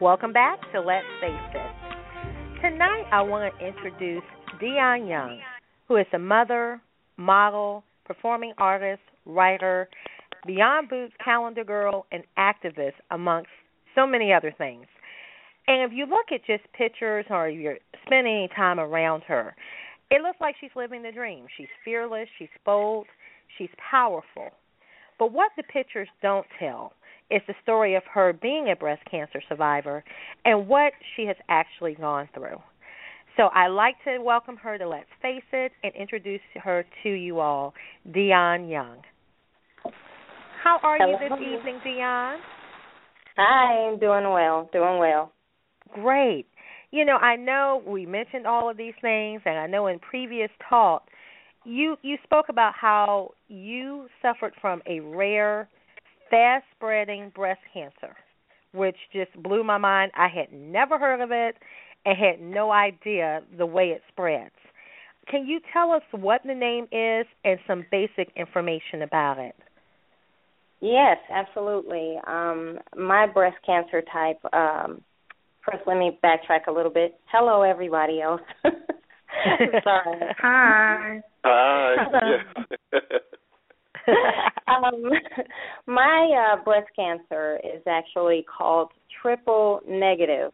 Welcome back to Let's Face It. Tonight, I want to introduce Dionne Young, who is a mother, model, performing artist, writer, Beyond Boobs calendar girl, and activist, amongst so many other things. And if you look at just pictures or you're spending any time around her, it looks like she's living the dream. She's fearless, she's bold, she's powerful. But what the pictures don't tell is the story of her being a breast cancer survivor and what she has actually gone through. So I'd like to welcome her to Let's Face It and introduce her to you all, Dionne Young. How are Hello. you this evening, Dionne? Hi, I'm doing well, doing well. Great. You know, I know we mentioned all of these things, and I know in previous talk you you spoke about how you suffered from a rare, fast spreading breast cancer, which just blew my mind. I had never heard of it and had no idea the way it spreads. Can you tell us what the name is and some basic information about it? Yes, absolutely. Um, my breast cancer type. Um, first, let me backtrack a little bit. Hello, everybody else. Sorry. Hi. Hi. Um, my uh, breast cancer is actually called triple negative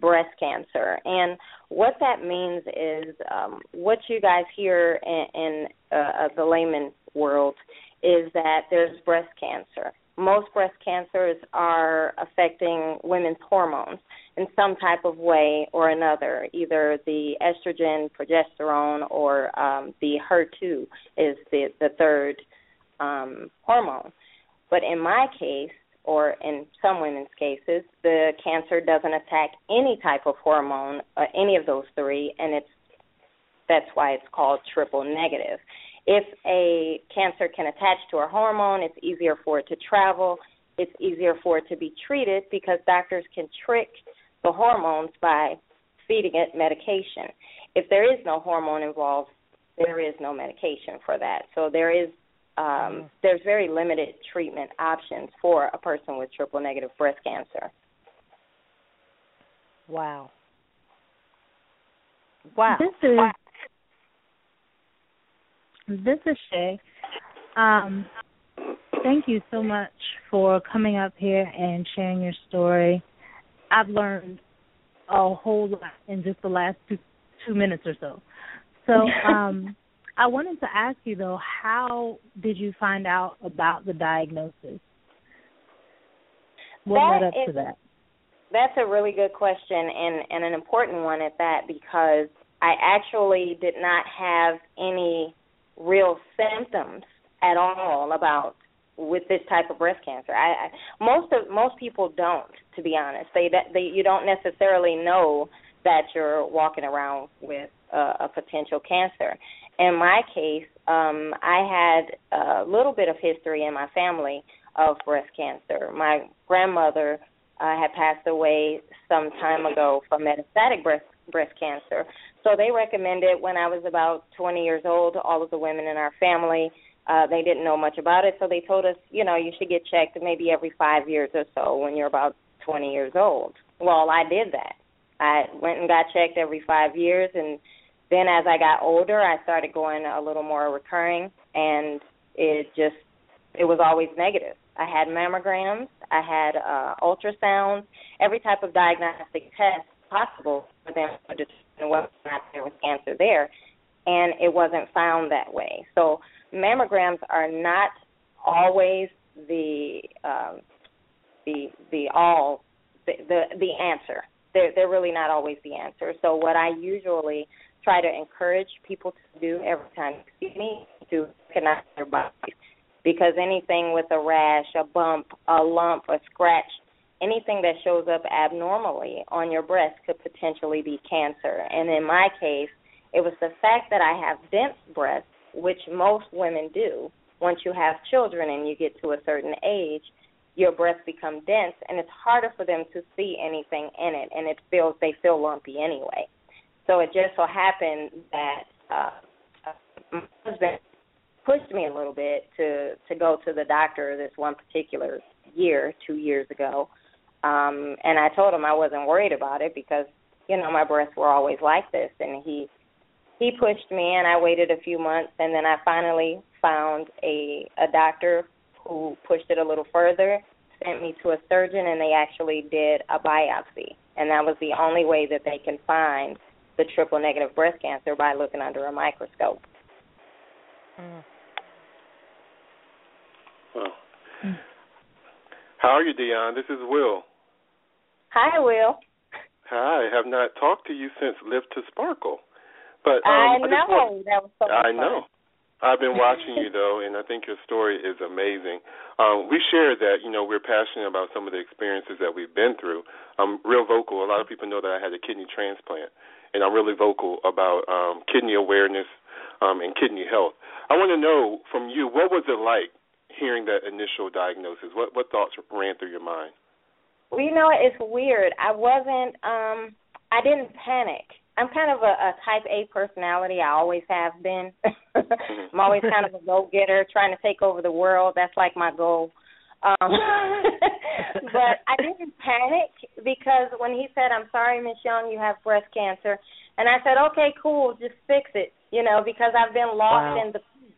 breast cancer, and what that means is um, what you guys hear in, in uh, the layman world is that there's breast cancer. Most breast cancers are affecting women's hormones in some type of way or another. Either the estrogen, progesterone, or um, the HER2 is the the third um, hormone. But in my case, or in some women's cases, the cancer doesn't attack any type of hormone, uh, any of those three, and it's that's why it's called triple negative. If a cancer can attach to a hormone, it's easier for it to travel. It's easier for it to be treated because doctors can trick the hormones by feeding it medication. If there is no hormone involved, there is no medication for that. So there is um, there's very limited treatment options for a person with triple negative breast cancer. Wow. Wow. This is this is Shay. Um, thank you so much for coming up here and sharing your story. I've learned a whole lot in just the last two two minutes or so. So um I wanted to ask you though, how did you find out about the diagnosis? What That led up to that? That's a really good question and, and an important one at that because I actually did not have any real symptoms at all about with this type of breast cancer. I, I most of most people don't, to be honest. They they you don't necessarily know that you're walking around with a, a potential cancer. In my case, um, I had a little bit of history in my family of breast cancer. My grandmother uh, had passed away some time ago from metastatic breast breast cancer. So they recommended when I was about 20 years old, all of the women in our family, uh, they didn't know much about it, so they told us, you know, you should get checked maybe every five years or so when you're about 20 years old. Well, I did that. I went and got checked every five years, and then as I got older, I started going a little more recurring, and it just it was always negative. I had mammograms, I had uh, ultrasounds, every type of diagnostic test possible for them to determine whether or not there was cancer there, and it wasn't found that way. So mammograms are not always the um, the the all the, the the answer. They're they're really not always the answer. So what I usually try to encourage people to do every time they see me to recognize their bodies because anything with a rash, a bump, a lump, a scratch, anything that shows up abnormally on your breast could potentially be cancer. And in my case, it was the fact that I have dense breasts, which most women do. Once you have children and you get to a certain age, your breasts become dense and it's harder for them to see anything in it and it feels they feel lumpy anyway. So it just so happened that uh my husband pushed me a little bit to to go to the doctor this one particular year, two years ago. Um and I told him I wasn't worried about it because, you know, my breasts were always like this. And he he pushed me and I waited a few months. And then I finally found a a doctor who pushed it a little further, sent me to a surgeon, and they actually did a biopsy, and that was the only way that they can find the triple negative breast cancer by looking under a microscope. Mm. Well, how are you, Dionne? This is Will. Hi, Will. Hi. I have not talked to you since Lift to Sparkle. But um, I I just know want- that was so much I fun. know. I've been watching you though, and I think your story is amazing. Um, we share that you know we're passionate about some of the experiences that we've been through. I'm real vocal. A lot of people know that I had a kidney transplant, and I'm really vocal about um, kidney awareness um, and kidney health. I want to know from you what was it like hearing that initial diagnosis? What what thoughts ran through your mind? Well, you know, it's weird. I wasn't um I didn't panic. I'm kind of a, a type A personality. I always have been. I'm always kind of a go getter, trying to take over the world. That's like my goal. Um but I didn't panic because when he said, I'm sorry, Miss Young, you have breast cancer and I said, Okay, cool, just fix it, you know, because I've been lost Wow. in the pink,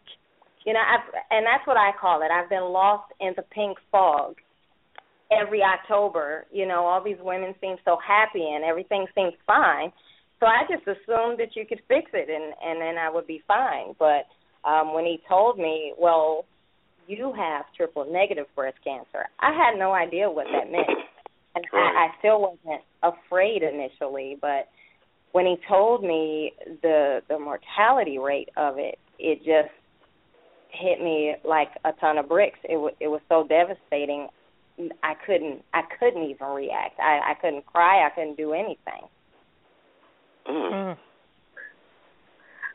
you know, I've and that's what I call it. I've been lost in the pink fog every October, you know, all these women seem so happy and everything seems fine. So I just assumed that you could fix it and and then I would be fine. But um when he told me, well, you have triple negative breast cancer, I had no idea what that meant. And I, I still wasn't afraid initially, but when he told me the the mortality rate of it, it just hit me like a ton of bricks. It was it was so devastating. I couldn't I couldn't even react. I I couldn't cry. I couldn't do anything. Mm.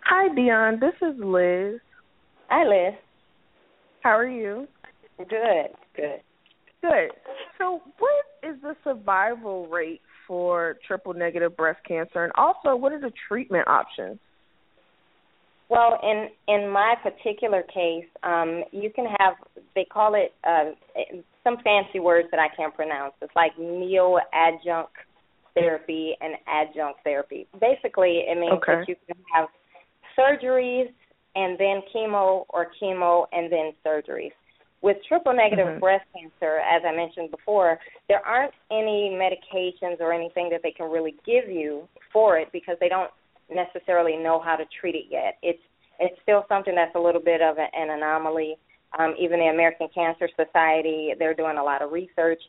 Hi, Dionne. This is Liz. Hi, Liz. How are you? Good, good. Good. So, what is the survival rate for triple negative breast cancer, and also what are the treatment options? Well, in in my particular case, um, you can have they call it uh, some fancy words that I can't pronounce. It's like neoadjunct therapy and adjunct therapy. Basically, it means Okay. that you can have surgeries and then chemo or chemo and then surgeries. With triple negative Mhm. breast cancer, as I mentioned before, there aren't any medications or anything that they can really give you for it because they don't necessarily know how to treat it yet. It's it's still something that's a little bit of an anomaly. Um, even the American Cancer Society, they're doing a lot of research,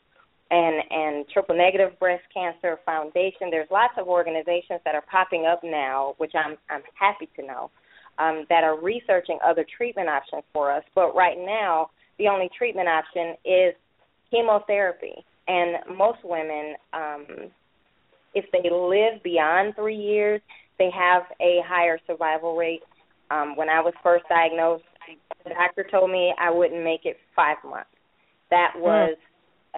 and and Triple Negative Breast Cancer Foundation. There's lots of organizations that are popping up now, which I'm I'm happy to know, um, that are researching other treatment options for us. But right now, the only treatment option is chemotherapy, and most women, um, if they live beyond three years, they have a higher survival rate. Um, when I was first diagnosed, the doctor told me I wouldn't make it five months. That was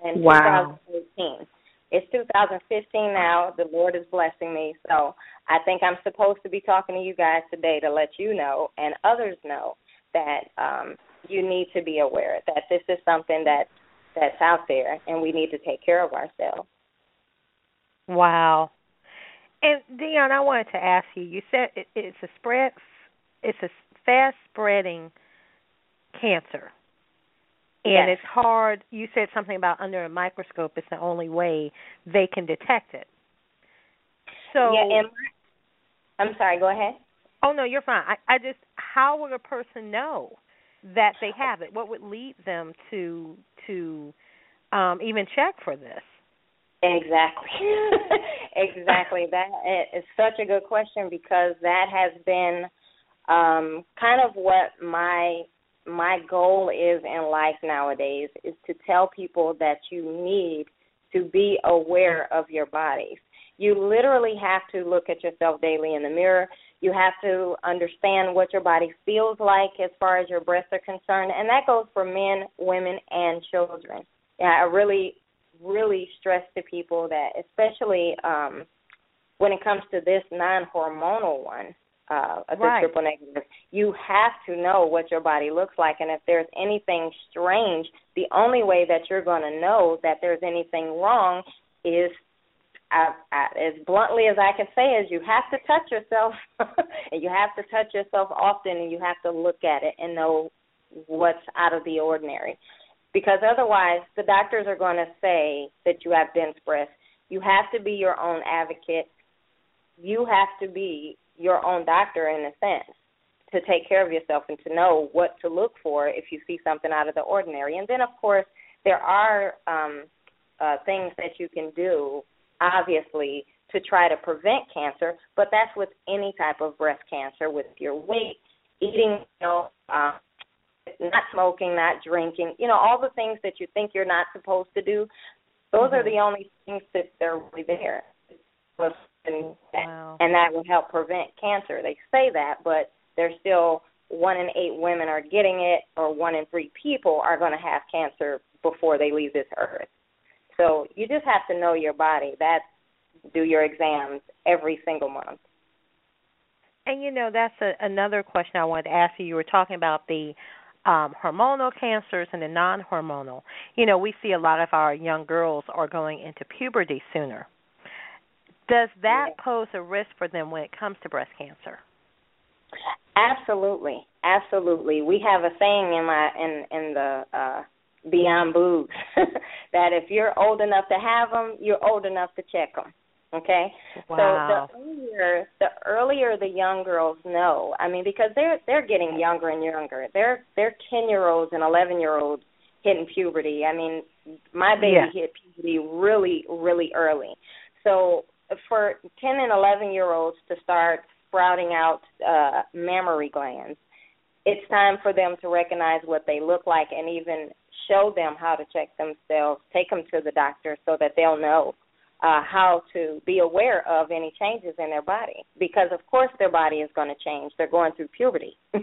in Wow. 2013. It's 2015 now. The Lord is blessing me, so I think I'm supposed to be talking to you guys today to let you know and others know that um, you need to be aware that this is something that that's out there, and we need to take care of ourselves. Wow. And Dionne, I wanted to ask you. You said it, it's a spread. It's a fast spreading cancer, and it's hard. You said something about under a microscope. It's the only way they can detect it. So yeah, and I'm sorry. Go ahead. Oh no, you're fine. I, I just how would a person know that they have it? What would lead them to to um even check for this? Exactly. exactly. That is such a good question because that has been um kind of what my my goal is in life nowadays is to tell people that you need to be aware of your bodies. You literally have to look at yourself daily in the mirror. You have to understand what your body feels like as far as your breasts are concerned, and that goes for men, women, and children. Yeah, I really really stress to people that especially um when it comes to this non-hormonal one, uh, the Right. triple negative, you have to know what your body looks like, and if there's anything strange, the only way that you're going to know that there's anything wrong is, I, I, as bluntly as I can say, is you have to touch yourself, and you have to touch yourself often, and you have to look at it and know what's out of the ordinary. because otherwise the doctors are going to say that you have dense breasts. You have to be your own advocate. You have to be your own doctor in a sense to take care of yourself and to know what to look for if you see something out of the ordinary. And then, of course, there are um, uh, things that you can do, obviously, to try to prevent cancer, but that's with any type of breast cancer, with your weight, eating, you know, uh, not smoking, not drinking, you know, all the things that you think you're not supposed to do. Those mm-hmm. are the only things that they're really there. And, wow. and that will help prevent cancer. They say that, but there's still one in eight women are getting it, or one in three people are going to have cancer before they leave this earth. So you just have to know your body. That's do your exams every single month. And you know that's a, another question I wanted to ask you. You were talking about the um, hormonal cancers and the non-hormonal. You know, we see a lot of our young girls are going into puberty sooner. Does that yeah. pose a risk for them when it comes to breast cancer? Absolutely, absolutely. We have a saying in my in in the uh beyond boobs that if you're old enough to have them, you're old enough to check them. Okay. Wow. So the earlier the earlier the young girls know, I mean, because they're they're getting younger and younger. They're they're ten year olds and eleven year olds hitting puberty. I mean, my baby yeah. hit puberty really really early. So for ten and eleven year olds to start sprouting out uh mammary glands, it's time for them to recognize what they look like and even show them how to check themselves, take them to the doctor so that they'll know uh, how to be aware of any changes in their body because of course their body is going to change. They're going through puberty.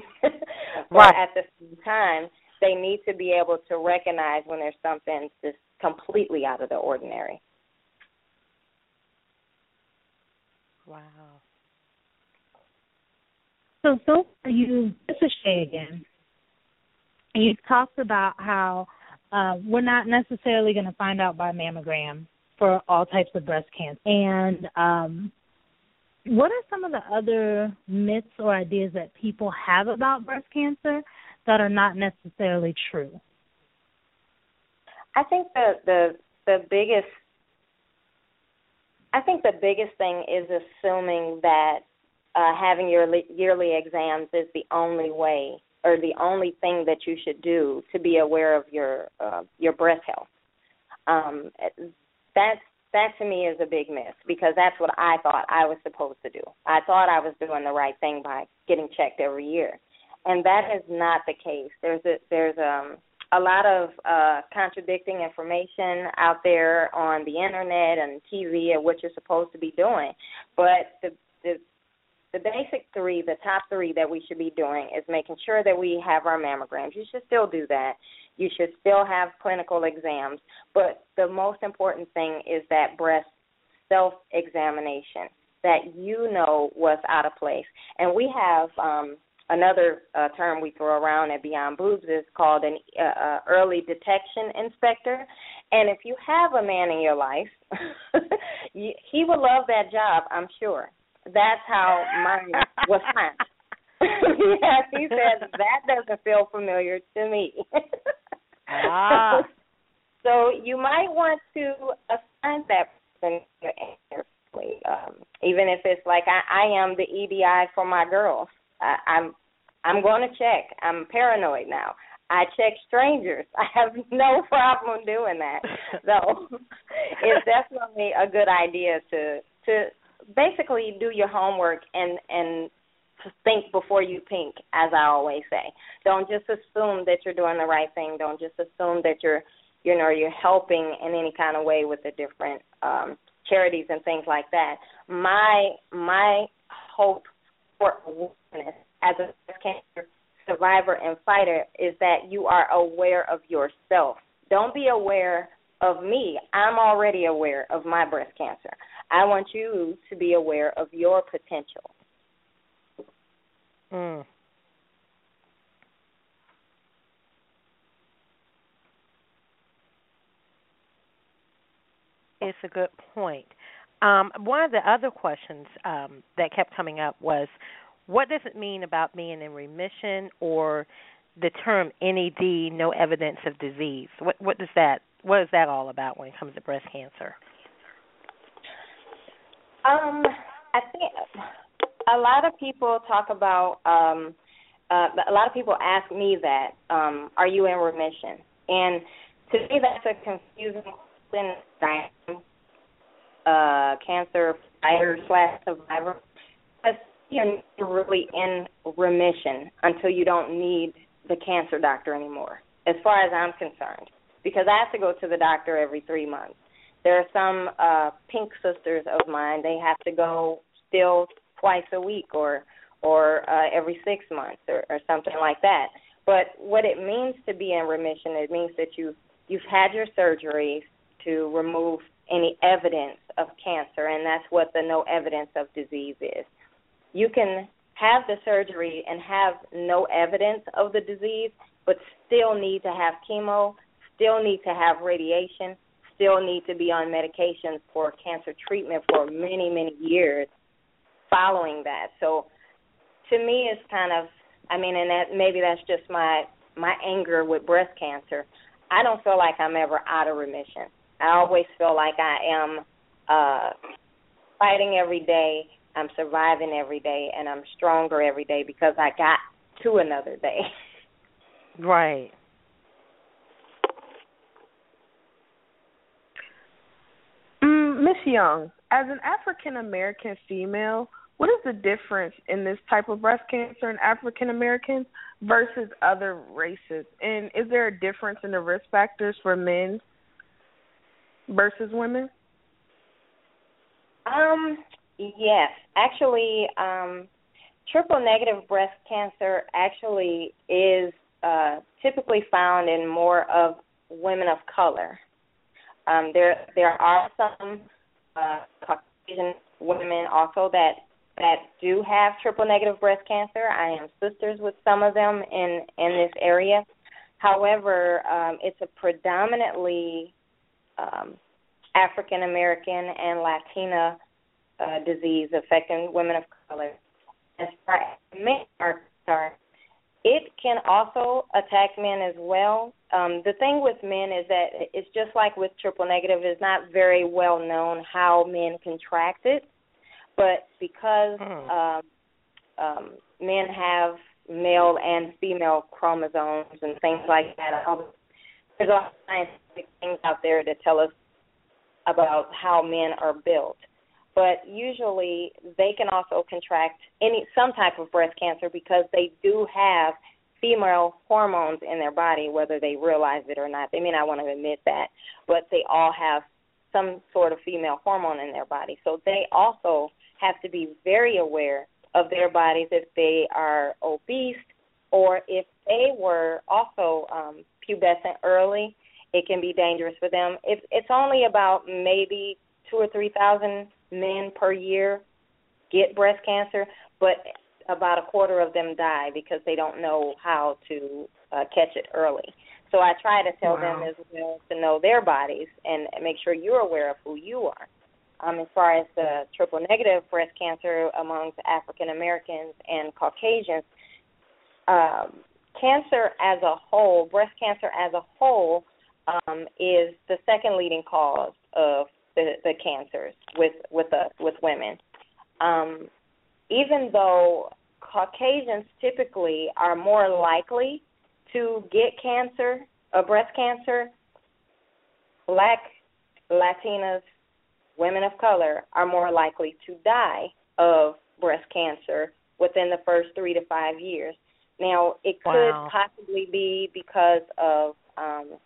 But right. at the same time they need to be able to recognize when there's something just completely out of the ordinary wow so so for you this is shay again you talked about how uh, we're not necessarily going to find out by mammogram for all types of breast cancer. And um, what are some of the other myths or ideas that people have about breast cancer that are not necessarily true? I think the the the biggest I think the biggest thing is assuming that uh, having your yearly exams is the only way or the only thing that you should do to be aware of your uh, your breast health. Um, that's that to me is a big miss because that's what I thought I was supposed to do. I thought I was doing the right thing by getting checked every year, and that is not the case. There's a there's um a lot of uh contradicting information out there on the internet and TV of what you're supposed to be doing, but the the the basic three, the top three that we should be doing is making sure that we have our mammograms. You should still do that. You should still have clinical exams. But the most important thing is that breast self examination, that you know what's out of place. And we have um, another uh, term we throw around at Beyond Boobs is called an uh, uh, early detection inspector. And if you have a man in your life, you, he would love that job, I'm sure that's how mine was planned. yes, he said that doesn't feel familiar to me. ah. So you might want to assign that person um, even if it's like I, I am the EDI for my girls. I, I'm I'm going to check. I'm paranoid now. I check strangers. I have no problem doing that. So it's definitely a good idea to to basically do your homework and and think before you pink, as I always say. Don't just assume that you're doing the right thing. Don't just assume that you're you know you're helping in any kind of way with the different um charities and things like that. My my hope for awareness as a breast cancer survivor and fighter is that you are aware of yourself. Don't be aware of me. I'm already aware of my breast cancer. I want you to be aware of your potential. Mm. It's a good point. Um, one of the other questions um, that kept coming up was, what does it mean about being in remission, or the term NED, no evidence of disease. What what does that what is that all about when it comes to breast cancer? Um, I think a lot of people talk about. Um, uh, a lot of people ask me that. Um, are you in remission? And to me, that's a confusing question. Uh, cancer fighter slash survivor, you're really in remission until you don't need the cancer doctor anymore, as far as I'm concerned. Because I have to go to the doctor every three months. There are some uh pink sisters of mine, they have to go still twice a week or or uh every six months or, or something like that. But what it means to be in remission, it means that you you've had your surgeries to remove any evidence of cancer and that's what the no evidence of disease is. You can have the surgery and have no evidence of the disease, but still need to have chemo, still need to have radiation, still need to be on medications for cancer treatment for many, many years following that. So to me it's kind of I mean and that maybe that's just my my anger with breast cancer. I don't feel like I'm ever out of remission. I always feel like I am uh fighting every day I'm surviving every day and I'm stronger every day because I got to another day. Right. Mm, Miss Young, as an African American female, what is the difference in this type of breast cancer in African Americans versus other races? And is there a difference in the risk factors for men versus women? Um, Yes, actually, um, triple negative breast cancer actually is uh, typically found in more of women of color. Um, there there are some uh, Caucasian women also that that do have triple negative breast cancer. I am sisters with some of them in in this area. However, um, it's a predominantly um, African American and Latina uh, disease affecting women of color. As far as men are concerned, it can also attack men as well. Um, the thing with men is that it's just like with triple negative, it's not very well known how men contract it. But because hmm. um, um, men have male and female chromosomes and things like that, there's all scientific things out there that tell us about how men are built. But usually they can also contract any some type of breast cancer because they do have female hormones in their body whether they realize it or not. They may not want to admit that but they all have some sort of female hormone in their body. So they also have to be very aware of their bodies if they are obese or if they were also um pubescent early it can be dangerous for them if it's only about maybe two or three thousand men per year get breast cancer, but about a quarter of them die because they don't know how to uh, catch it early. So I try to tell wow. them as well to know their bodies and make sure you're aware of who you are. Um, as far as the triple negative breast cancer amongst African Americans and Caucasians, um, cancer as a whole, breast cancer as a whole, um, is the second leading cause of the, the cancers with with the with women. Um, even though Caucasians typically are more likely to get cancer, a breast cancer, black Latinas, women of color are more likely to die of breast cancer within the first three to five years. Now, it could wow. possibly be because of um,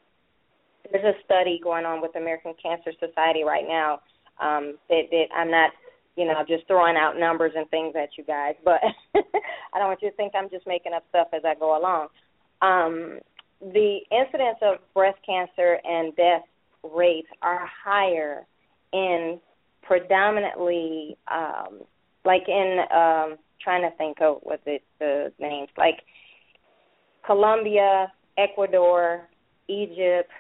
there's a study going on with the American Cancer Society right now um, that, that I'm not, you know, just throwing out numbers and things at you guys, but I don't want you to think I'm just making up stuff as I go along. Um, the incidence of breast cancer and death rates are higher in predominantly, um, like in, um, trying to think of what the, the names, like Colombia, Ecuador, Egypt,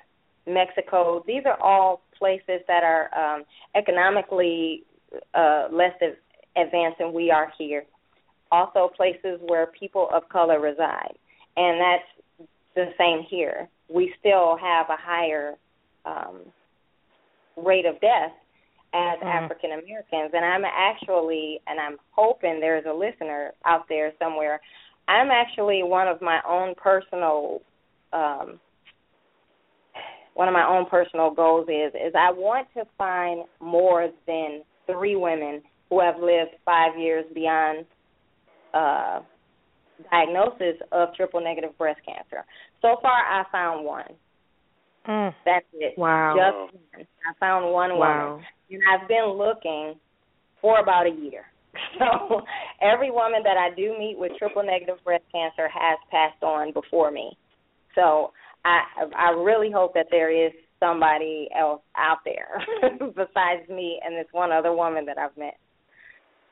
Mexico. These are all places that are um, economically uh, less advanced than we are here. Also, places where people of color reside, and that's the same here. We still have a higher um, rate of death as Mm. African Americans, and I'm actually, and I'm hoping there's a listener out there somewhere. I'm actually one of my own personal, um, one of my own personal goals is is I want to find more than three women who have lived five years beyond uh, diagnosis of triple negative breast cancer. So far, I found one. Mm. That's it. Wow. Just one. I found one Wow. woman. And I've been looking for about a year. So every woman that I do meet with triple negative breast cancer has passed on before me. So I I really hope that there is somebody else out there besides me and this one other woman that I've met.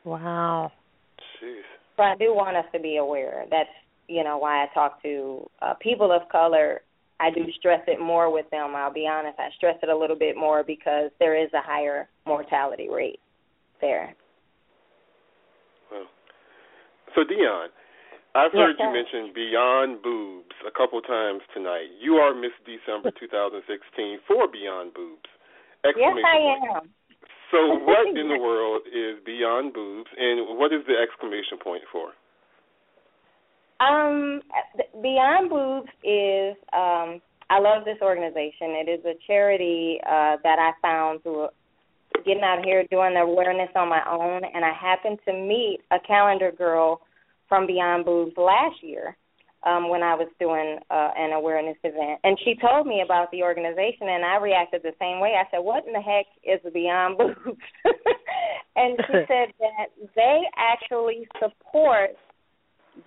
Wow. Jeez. So I do want us to be aware. That's you know why I talk to uh, people of color. I do stress it more with them. I'll be honest. I stress it a little bit more because there is a higher mortality rate there. Well, so Dionne, I've heard you mention Beyond Boobs a couple times tonight. You are Miss December 2016 for Beyond Boobs. Yes, I point. am. So what in the world is Beyond Boobs, and what is the exclamation point for? Um, Beyond Boobs is um, I love this organization. It is a charity uh, that I found through getting out here doing the awareness on my own, and I happened to meet a calendar girl from Beyond Boobs last year um, when I was doing uh, an awareness event, and she told me about the organization, and I reacted the same way. I said, "What in the heck is Beyond Boobs?" and she said that they actually support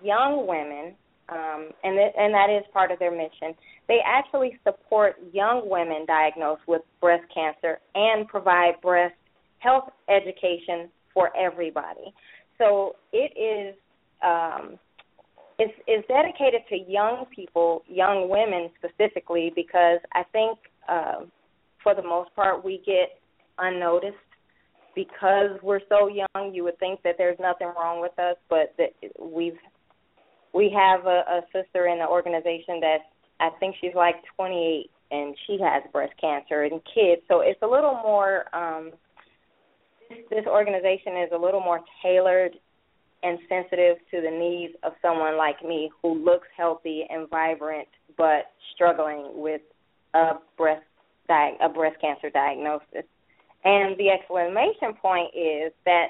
young women, um, and th- and that is part of their mission. They actually support young women diagnosed with breast cancer and provide breast health education for everybody. So it is um, it's, it's dedicated to young people, young women specifically, because I think uh, for the most part we get unnoticed because we're so young. You would think that there's nothing wrong with us, but that we've we have a, a sister in the organization that I think she's like 28 and she has breast cancer and kids. So it's a little more. Um, this organization is a little more tailored and sensitive to the needs of someone like me who looks healthy and vibrant but struggling with a breast di- a breast cancer diagnosis. And the exclamation point is that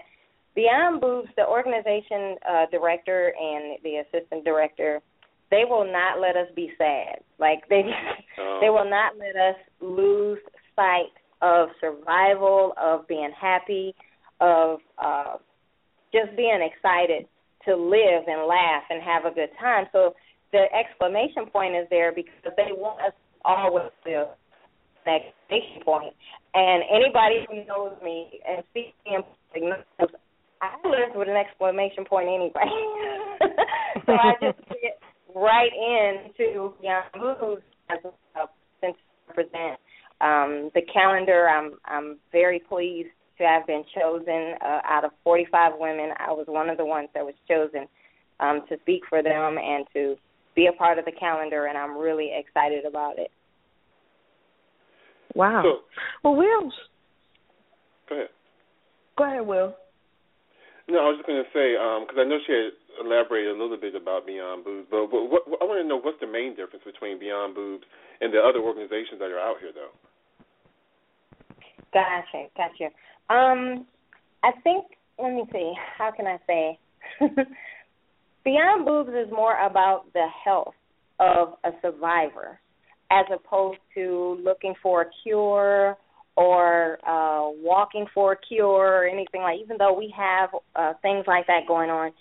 Beyond Boobs, the organization uh, director and the assistant director, they will not let us be sad. Like they they will not let us lose sight of survival, of being happy, of uh, just being excited to live and laugh and have a good time. So the exclamation point is there because they want us always to that exclamation point. And anybody who knows me and sees me in public I live with an exclamation point anyway. so I just get right into Young Moves as a since I present um, the calendar. I'm I'm very pleased to have been chosen uh, out of 45 women. I was one of the ones that was chosen um, to speak for them and to be a part of the calendar, and I'm really excited about it. Wow. So- well, Will, Go ahead. go ahead, Will. No, I was just going to say because I know she had elaborated a little bit about Beyond Boobs, but, but what, I want to know what's the main difference between Beyond Boobs and the other organizations that are out here, though. Gotcha, gotcha. Um, I think let me see. How can I say? Beyond Boobs is more about the health of a survivor, as opposed to looking for a cure or uh, walking for a cure or anything like. Even though we have uh, things like that going on,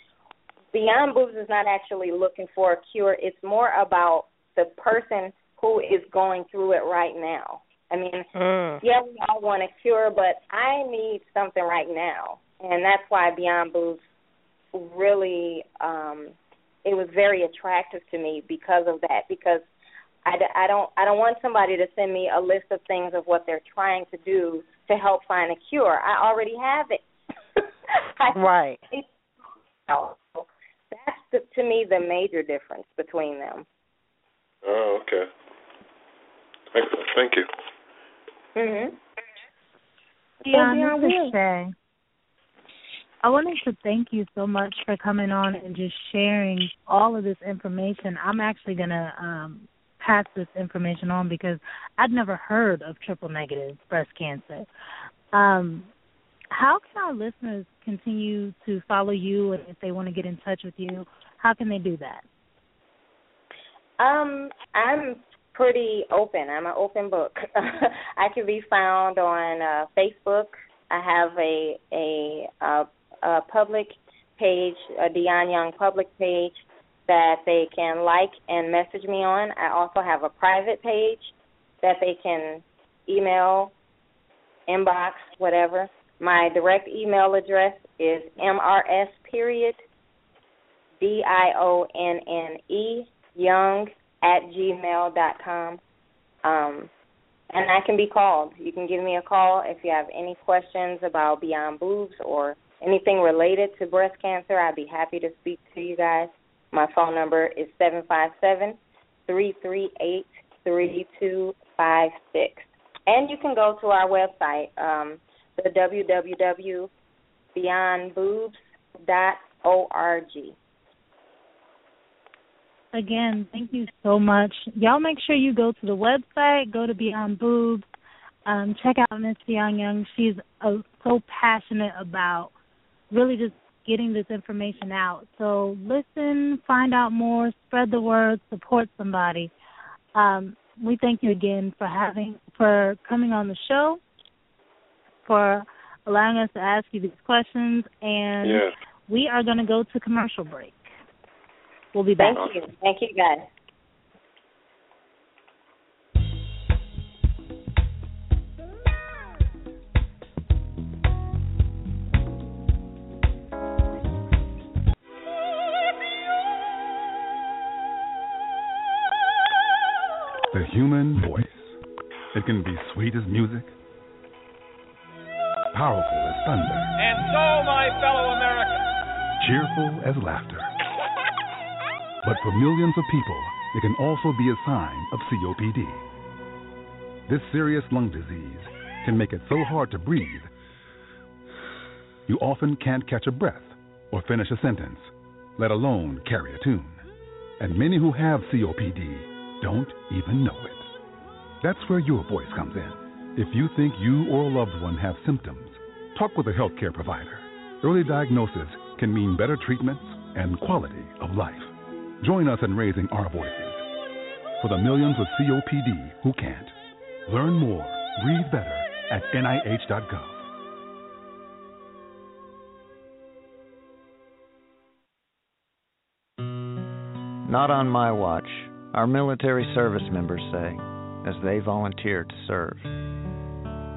Beyond Boobs is not actually looking for a cure. It's more about the person who is going through it right now. I mean, Mm. yeah, we all want a cure, but I need something right now, and that's why Beyond Boobs really um, it was very attractive to me because of that. Because I don't I don't want somebody to send me a list of things of what they're trying to do to help find a cure. I already have it. I Right. That's the, to me the major difference between them. Oh, okay. Excellent. Thank you. Mhm. Dionne, Dionne, this is I wanted to thank you so much for coming on and just sharing all of this information. I'm actually gonna um pass this information on because I'd never heard of triple negative breast cancer. Um how can our listeners continue to follow you and if they want to get in touch with you, how can they do that? Um, I'm pretty open. I'm an open book. I can be found on uh, Facebook. I have a a, a a public page, a Dionne Young public page that they can like and message me on. I also have a private page that they can email, inbox, whatever. My direct email address is mrs period d i o n n e young at gmail dot com. Um, and I can be called. You can give me a call if you have any questions about Beyond Boobs or anything related to breast cancer. I'd be happy to speak to you guys. My phone number is seven five seven three three eight three two five six. And you can go to our website, um, the www.beyondboobs.org. Again, thank you so much. Y'all make sure you go to the website, go to Beyond Boobs, um, check out Miss Dionne Young. She's uh, so passionate about really just getting this information out. So listen, find out more, spread the word, support somebody. Um, we thank you again for having for coming on the show, for allowing us to ask you these questions, and Yeah. we are going to go to commercial break. We'll be back. Thank you. Thank you, guys. The human voice. It can be sweet as music, powerful as thunder, And so, my fellow Americans, cheerful as laughter. But for millions of people, it can also be a sign of COPD. This serious lung disease can make it so hard to breathe, you often can't catch a breath or finish a sentence, let alone carry a tune. And many who have COPD don't even know it. That's where your voice comes in. If you think you or a loved one have symptoms, talk with a healthcare provider. Early diagnosis can mean better treatments and quality of life. Join us in raising our voices for the millions with COPD who can't. Learn more, breathe better at NIH.gov. Not on my watch, our military service members say, as they volunteer to serve.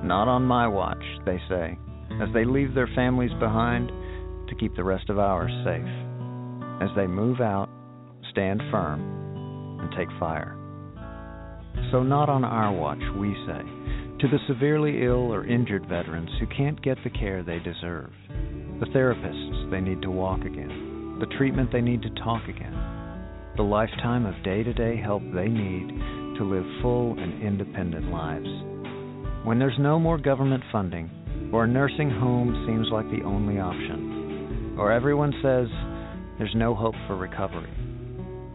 Not on my watch, they say, as they leave their families behind to keep the rest of ours safe. As they move out, stand firm, and take fire. So, not on our watch, we say, to the severely ill or injured veterans who can't get the care they deserve, the therapists they need to walk again, the treatment they need to talk again, the lifetime of day to day help they need to live full and independent lives. When there's no more government funding, or a nursing home seems like the only option, or everyone says there's no hope for recovery,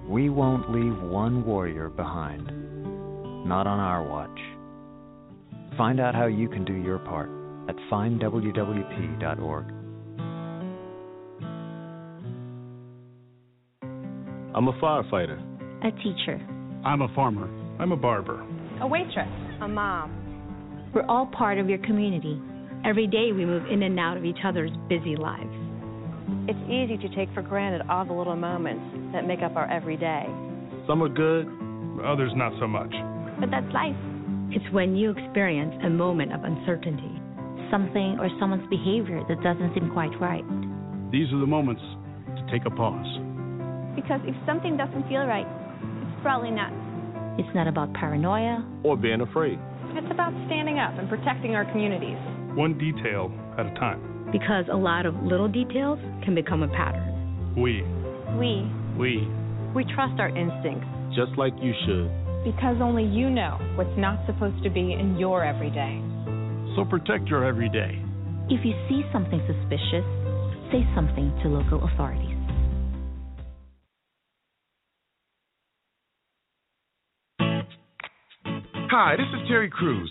we won't leave one warrior behind. Not on our watch. Find out how you can do your part at findwwp.org. I'm a firefighter. A teacher. I'm a farmer. I'm a barber. A waitress. A mom. We're all part of your community. Every day we move in and out of each other's busy lives. It's easy to take for granted all the little moments that make up our everyday. Some are good, others not so much. But that's life. It's when you experience a moment of uncertainty, something or someone's behavior that doesn't seem quite right. These are the moments to take a pause. Because if something doesn't feel right, it's probably not. It's not about paranoia or being afraid. It's about standing up and protecting our communities. One detail at a time. Because a lot of little details can become a pattern. We, We, we, We trust our instincts just like you should. Because only you know what's not supposed to be in your everyday. So protect your everyday. If you see something suspicious, say something to local authorities. Hi, this is Terry Crews,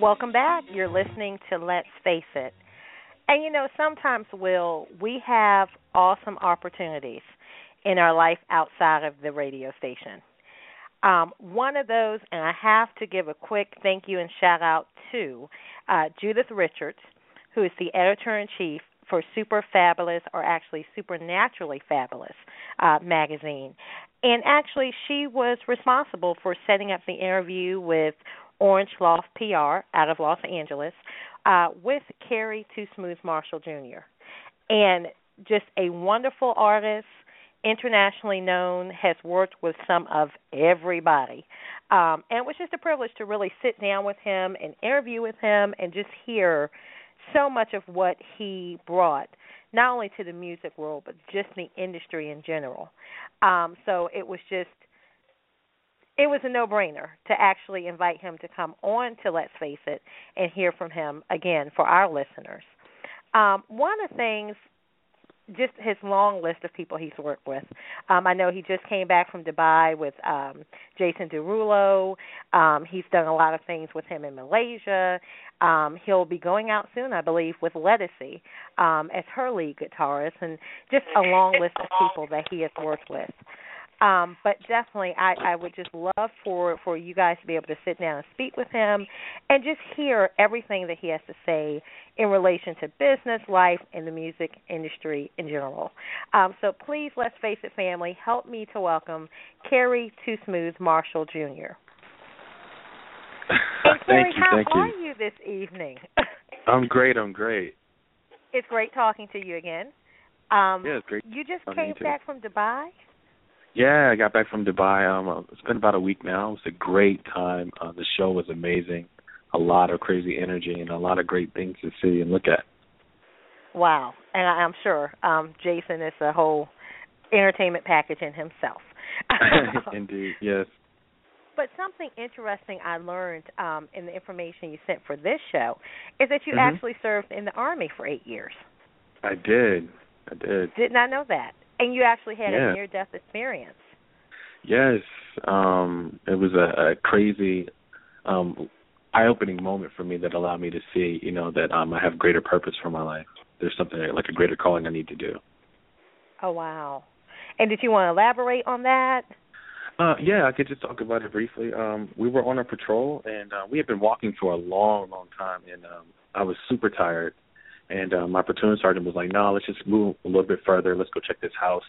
Welcome back. You're listening to Let's Face It. And you know, sometimes, Will, we have awesome opportunities in our life outside of the radio station. Um, one of those, and I have to give a quick thank you and shout out to uh, Judith Richards, who is the editor in chief for Super Fabulous, or actually Supernaturally Fabulous uh, magazine. And actually, she was responsible for setting up the interview with Orange Loft PR out of Los Angeles uh, with Kerry Too Smooth Marshall Jr. And just a wonderful artist, internationally known, has worked with some of everybody. Um, and it was just a privilege to really sit down with him and interview with him and just hear so much of what he brought, not only to the music world, but just the industry in general. Um, so it was just it was a no-brainer to actually invite him to come on to Let's Face It and hear from him again for our listeners. Um, one of the things, just his long list of people he's worked with. Um, I know he just came back from Dubai with um, Jason Derulo. Um, he's done a lot of things with him in Malaysia. Um, he'll be going out soon, I believe, with Ledisi um, as her lead guitarist, and just a long list of people that he has worked with. Um, but definitely, I, I would just love for for you guys to be able to sit down and speak with him, and just hear everything that he has to say in relation to business, life, and the music industry in general. Um, so please, let's face it, family, help me to welcome Kerry Too Smooth Marshall Jr. And Kerry, thank you, how thank are you. you this evening? I'm great. I'm great. it's great talking to you again. Um, Yeah, it's great You just came back from Dubai. Yeah, I got back from Dubai. Um, uh, it's been about a week now. It was a great time. Uh, the show was amazing. A lot of crazy energy and a lot of great things to see and look at. Wow, and I, I'm sure um, Jason is a whole entertainment package in himself. Indeed, yes. But something interesting I learned um, in the information you sent for this show is that you Mhm. actually served in the army for eight years. I did. I did. Did not know that, and you actually had Yeah. a near-death experience. Yes. Um, it was a, a crazy, um, eye-opening moment for me that allowed me to see, you know, that um, I have greater purpose for my life. There's something like a greater calling I need to do. Oh wow! And did you want to elaborate on that? Uh, yeah, I could just talk about it briefly. Um, we were on a patrol, and uh, we had been walking for a long, long time, and um, I was super tired. And uh, my platoon sergeant was like, "No, let's just move a little bit further. Let's go check this house."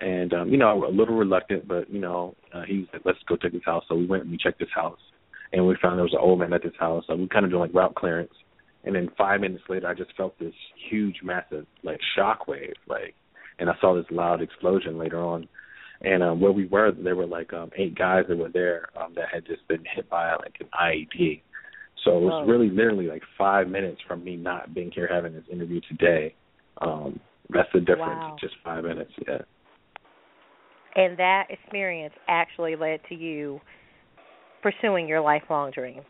And um, you know, a little reluctant, but you know, uh, he like, "Let's go check this house." So we went and we checked this house, and we found there was an old man at this house. So we kind of doing like route clearance. And then five minutes later, I just felt this huge, massive like shock wave, like, and I saw this loud explosion later on. And um, where we were, there were like um, eight guys that were there um, that had just been hit by like an IED. So it was Whoa. really literally like five minutes from me not being here having this interview today. Um, that's the difference, Wow. just five minutes. Yeah. And that experience actually led to you pursuing your lifelong dream.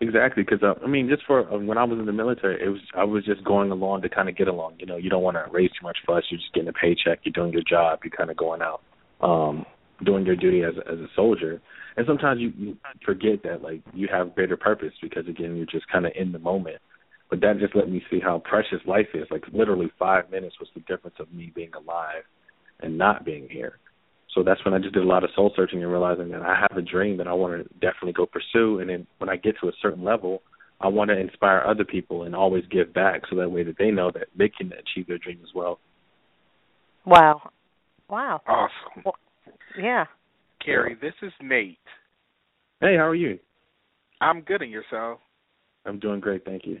Exactly, because uh, I mean, just for uh, when I was in the military, it was I was just going along to kind of get along. You know, you don't want to raise too much fuss. You're just getting a paycheck. You're doing your job. You're kind of going out, um, doing your duty as as a soldier. And sometimes you, you forget that like you have greater purpose because again, you're just kind of in the moment. But that just let me see how precious life is. Like literally five minutes was the difference of me being alive and not being here. So that's when I just did a lot of soul searching and realizing that I have a dream that I want to definitely go pursue. And then when I get to a certain level, I want to inspire other people and always give back so that way that they know that they can achieve their dream as well. Wow. Wow. Awesome. Well, yeah. Kerry, this is Nate. Hey, how are you? I'm good and yourself? I'm doing great, thank you.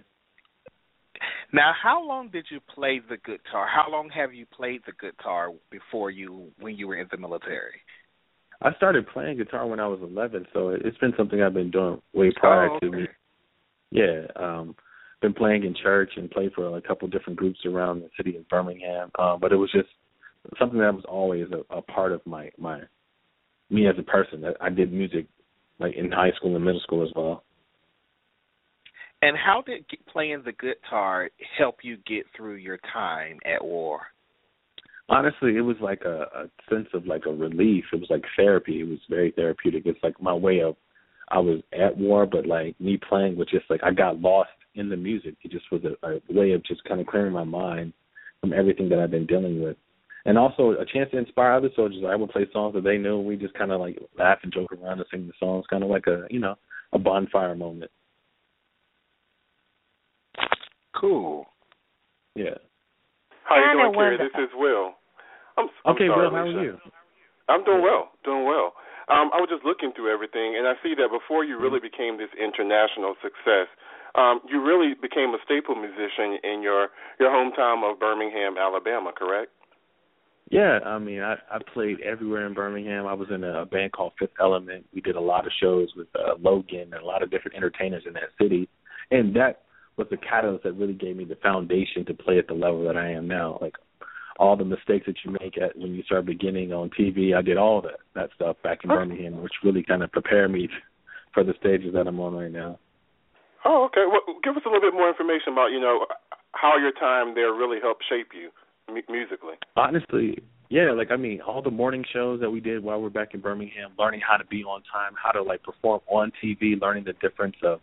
Now, how long did you play the guitar? How long have you played the guitar before you when you were in the military? I started playing guitar when I was 11, so it's been something I've been doing way prior oh, okay. to me. Yeah, um been playing in church and played for a couple different groups around the city of Birmingham. Um but it was just something that was always a, a part of my my me as a person. I did music like in high school and middle school as well. And how did playing the guitar help you get through your time at war? Honestly, it was like a, a sense of like a relief. It was like therapy. It was very therapeutic. It's like my way of I was at war, but like me playing was just like I got lost in the music. It just was a, a way of just kind of clearing my mind from everything that I've been dealing with, and also a chance to inspire other soldiers. I would play songs that they knew. We just kind of like laugh and joke around and sing the songs, kind of like a you know a bonfire moment. Cool. Yeah. How are you doing, Kerry? wonder- This is Will. I'm, I'm Okay, sorry, Will, how are you? I'm doing well, doing well. Um, I was just looking through everything, and I see that before you really Mm-hmm. became this international success, um, you really became a staple musician in your your hometown of Birmingham, Alabama, correct? Yeah, I mean, I I played everywhere in Birmingham. I was in a band called Fifth Element. We did a lot of shows with uh, Logan and a lot of different entertainers in that city, and that was the catalyst that really gave me the foundation to play at the level that I am now. Like all the mistakes that you make at when you start beginning on TV, I did all that that stuff back in Birmingham, which really kind of prepared me for the stages that I'm on right now. Oh, okay. Well, give us a little bit more information about you know how your time there really helped shape you mu- musically. Honestly, yeah, like I mean, all the morning shows that we did while we're back in Birmingham, learning how to be on time, how to like perform on TV, learning the difference of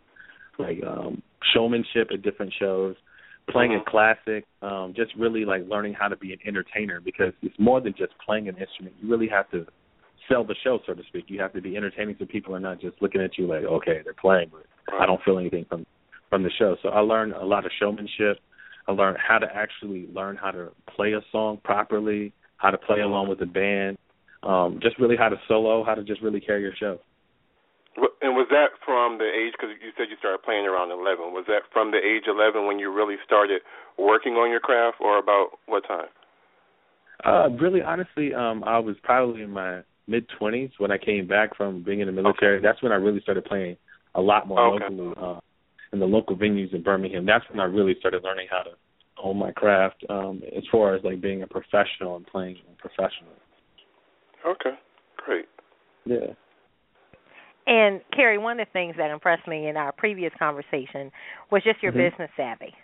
like um showmanship at different shows, playing a classic, um, just really like learning how to be an entertainer because it's more than just playing an instrument. You really have to sell the show, so to speak. You have to be entertaining so people are not just looking at you like, okay, they're playing, but I don't feel anything from from the show. So I learned a lot of showmanship. I learned how to actually learn how to play a song properly, how to play along with the band, um, just really how to solo, how to just really carry your show. And was that from the age? Because you said you started playing around 11. Was that from the age 11 when you really started working on your craft, or about what time? Uh, really, honestly, um, I was probably in my mid twenties when I came back from being in the military. That's when I really started playing a lot more Okay. locally uh, in the local venues in Birmingham. That's when I really started learning how to own my craft um, as far as like being a professional and playing professionally. Okay, great. Yeah. And Kerry, one of the things that impressed me in our previous conversation was just your Mhm. business savvy.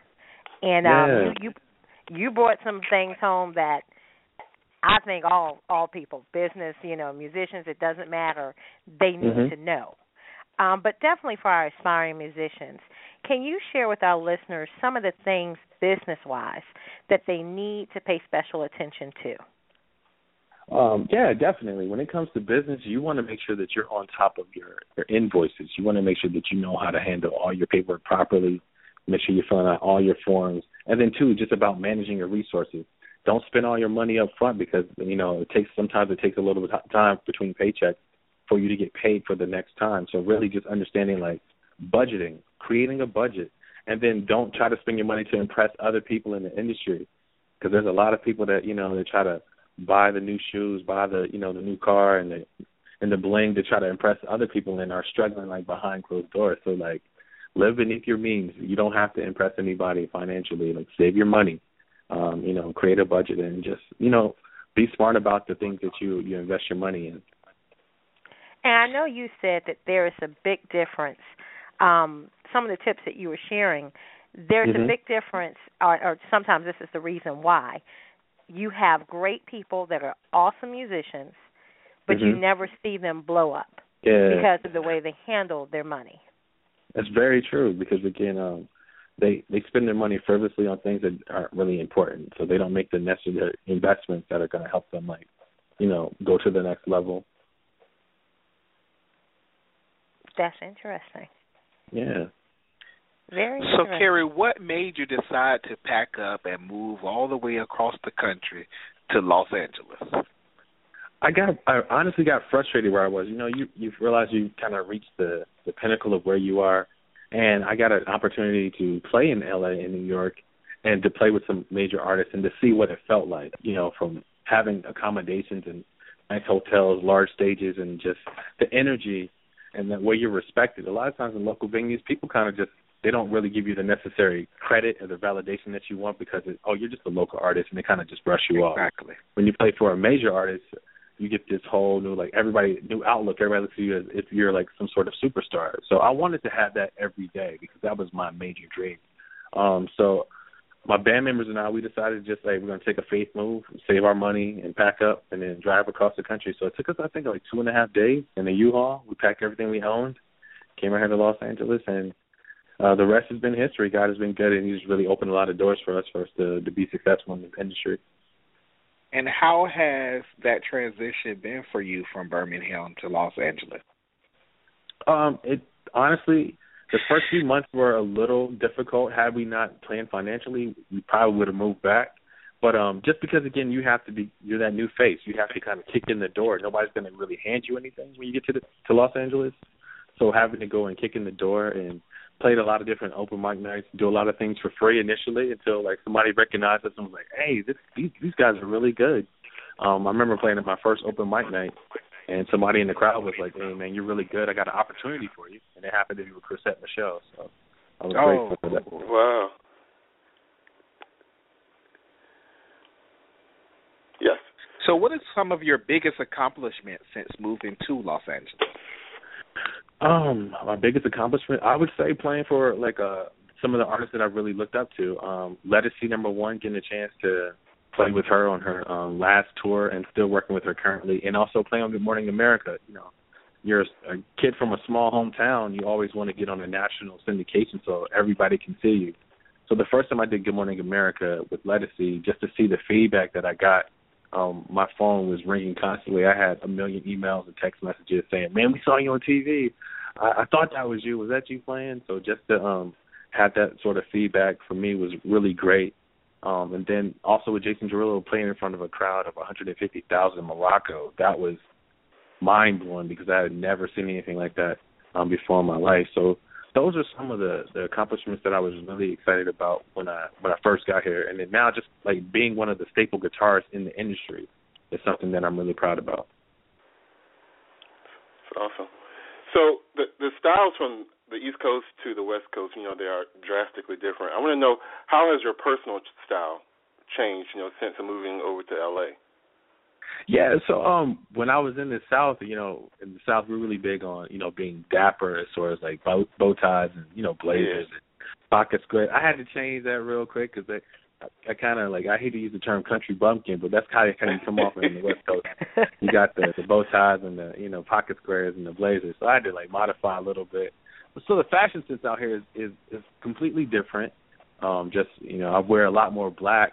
And um you, you you brought some things home that I think all all people, business, you know, musicians, it doesn't matter, they need Mhm. to know. Um, but definitely for our aspiring musicians, can you share with our listeners some of the things business wise that they need to pay special attention to? Um, yeah, definitely. When it comes to business, you want to make sure that you're on top of your, your invoices. You want to make sure that you know how to handle all your paperwork properly. Make sure you're filling out all your forms, and then two, just about managing your resources. Don't spend all your money up front because you know it takes sometimes it takes a little bit of time between paychecks for you to get paid for the next time. So really, just understanding like budgeting, creating a budget, and then don't try to spend your money to impress other people in the industry because there's a lot of people that you know they try to buy the new shoes, buy the you know the new car and the and the bling to try to impress other people and are struggling like behind closed doors. So like live beneath your means. You don't have to impress anybody financially. Like save your money. Um, you know, create a budget and just, you know, be smart about the things that you you invest your money in. And I know you said that there is a big difference um, some of the tips that you were sharing, there's Mhm. a big difference, or, or sometimes this is the reason why. You have great people that are awesome musicians, but you Mhm. never see them blow up Yeah. because of the way they handle their money. That's very true because again, um, they they spend their money frivolously on things that aren't really important, so they don't make the necessary investments that are going to help them, like, you know, go to the next level. That's interesting. Yeah. Very So. Kerry, what made you decide to pack up and move all the way across the country to Los Angeles? I got I honestly got frustrated where I was. You know, you you realize you kind of reached the the pinnacle of where you are, and I got an opportunity to play in LA and New York, and to play with some major artists and to see what it felt like. You know, from having accommodations and nice hotels, large stages, and just the energy and that way you're respected. A lot of times in local venues, people kind of just they don't really give you the necessary credit or the validation that you want because it, oh you're just a local artist and they kind of just brush you off. Exactly. When you play for a major artist, you get this whole new like everybody new outlook. Everybody looks at you as if you're like some sort of superstar. So I wanted to have that every day because that was my major dream. Um, so my band members and I we decided just like we're gonna take a faith move, save our money and pack up and then drive across the country. So it took us I think like two and a half days in a U Haul. We packed everything we owned, came right here to Los Angeles and uh the rest has been history. God has been good and he's really opened a lot of doors for us for us to, to be successful in this industry. And how has that transition been for you from Birmingham to Los Angeles? Um, it honestly, the first few months were a little difficult. Had we not planned financially, we probably would have moved back. But um, just because again, you have to be you're that new face. You have to kind of kick in the door. Nobody's going to really hand you anything when you get to the, to Los Angeles. So having to go and kick in the door and played a lot of different open mic nights, do a lot of things for free initially until like somebody recognized us and was like, "Hey, this, these these guys are really good." Um, I remember playing at my first open mic night, and somebody in the crowd was like, "Hey, man, you're really good. I got an opportunity for you." And it happened to be with Chrisette Michele, so I was Oh, grateful for that. Wow. Yes. So, what is some of your biggest accomplishments since moving to Los Angeles? Um, my biggest accomplishment, I would say, playing for like uh some of the artists that I really looked up to. Um, Ledisi number one, getting a chance to play with her on her um, last tour, and still working with her currently, and also playing on Good Morning America. You know, you're a kid from a small hometown. You always want to get on a national syndication so everybody can see you. So the first time I did Good Morning America with Ledisi, just to see the feedback that I got um my phone was ringing constantly. I had a million emails and text messages saying, "Man, we saw you on TV. I, I thought that was you. Was that you playing?" So just to um have that sort of feedback for me was really great. Um and then also with Jason Derulo playing in front of a crowd of 150,000 in Morocco, that was mind blowing because I had never seen anything like that um before in my life. So those are some of the the accomplishments that I was really excited about when I when I first got here, and then now just like being one of the staple guitarists in the industry is something that I'm really proud about. It's awesome. So the the styles from the East Coast to the West Coast, you know, they are drastically different. I want to know how has your personal style changed, you know, since moving over to LA? Yeah, so um when I was in the South, you know, in the South we were really big on, you know, being dapper as far as like bow, bow ties and, you know, blazers and pocket square. I had to change that real quick cuz I I kind of like I hate to use the term country bumpkin, but that's kind of kind of come off in the West Coast. You got the, the bow ties and the you know pocket squares and the blazers, so I had to like modify a little bit. So the fashion sense out here is is, is completely different. Um, just you know, I wear a lot more black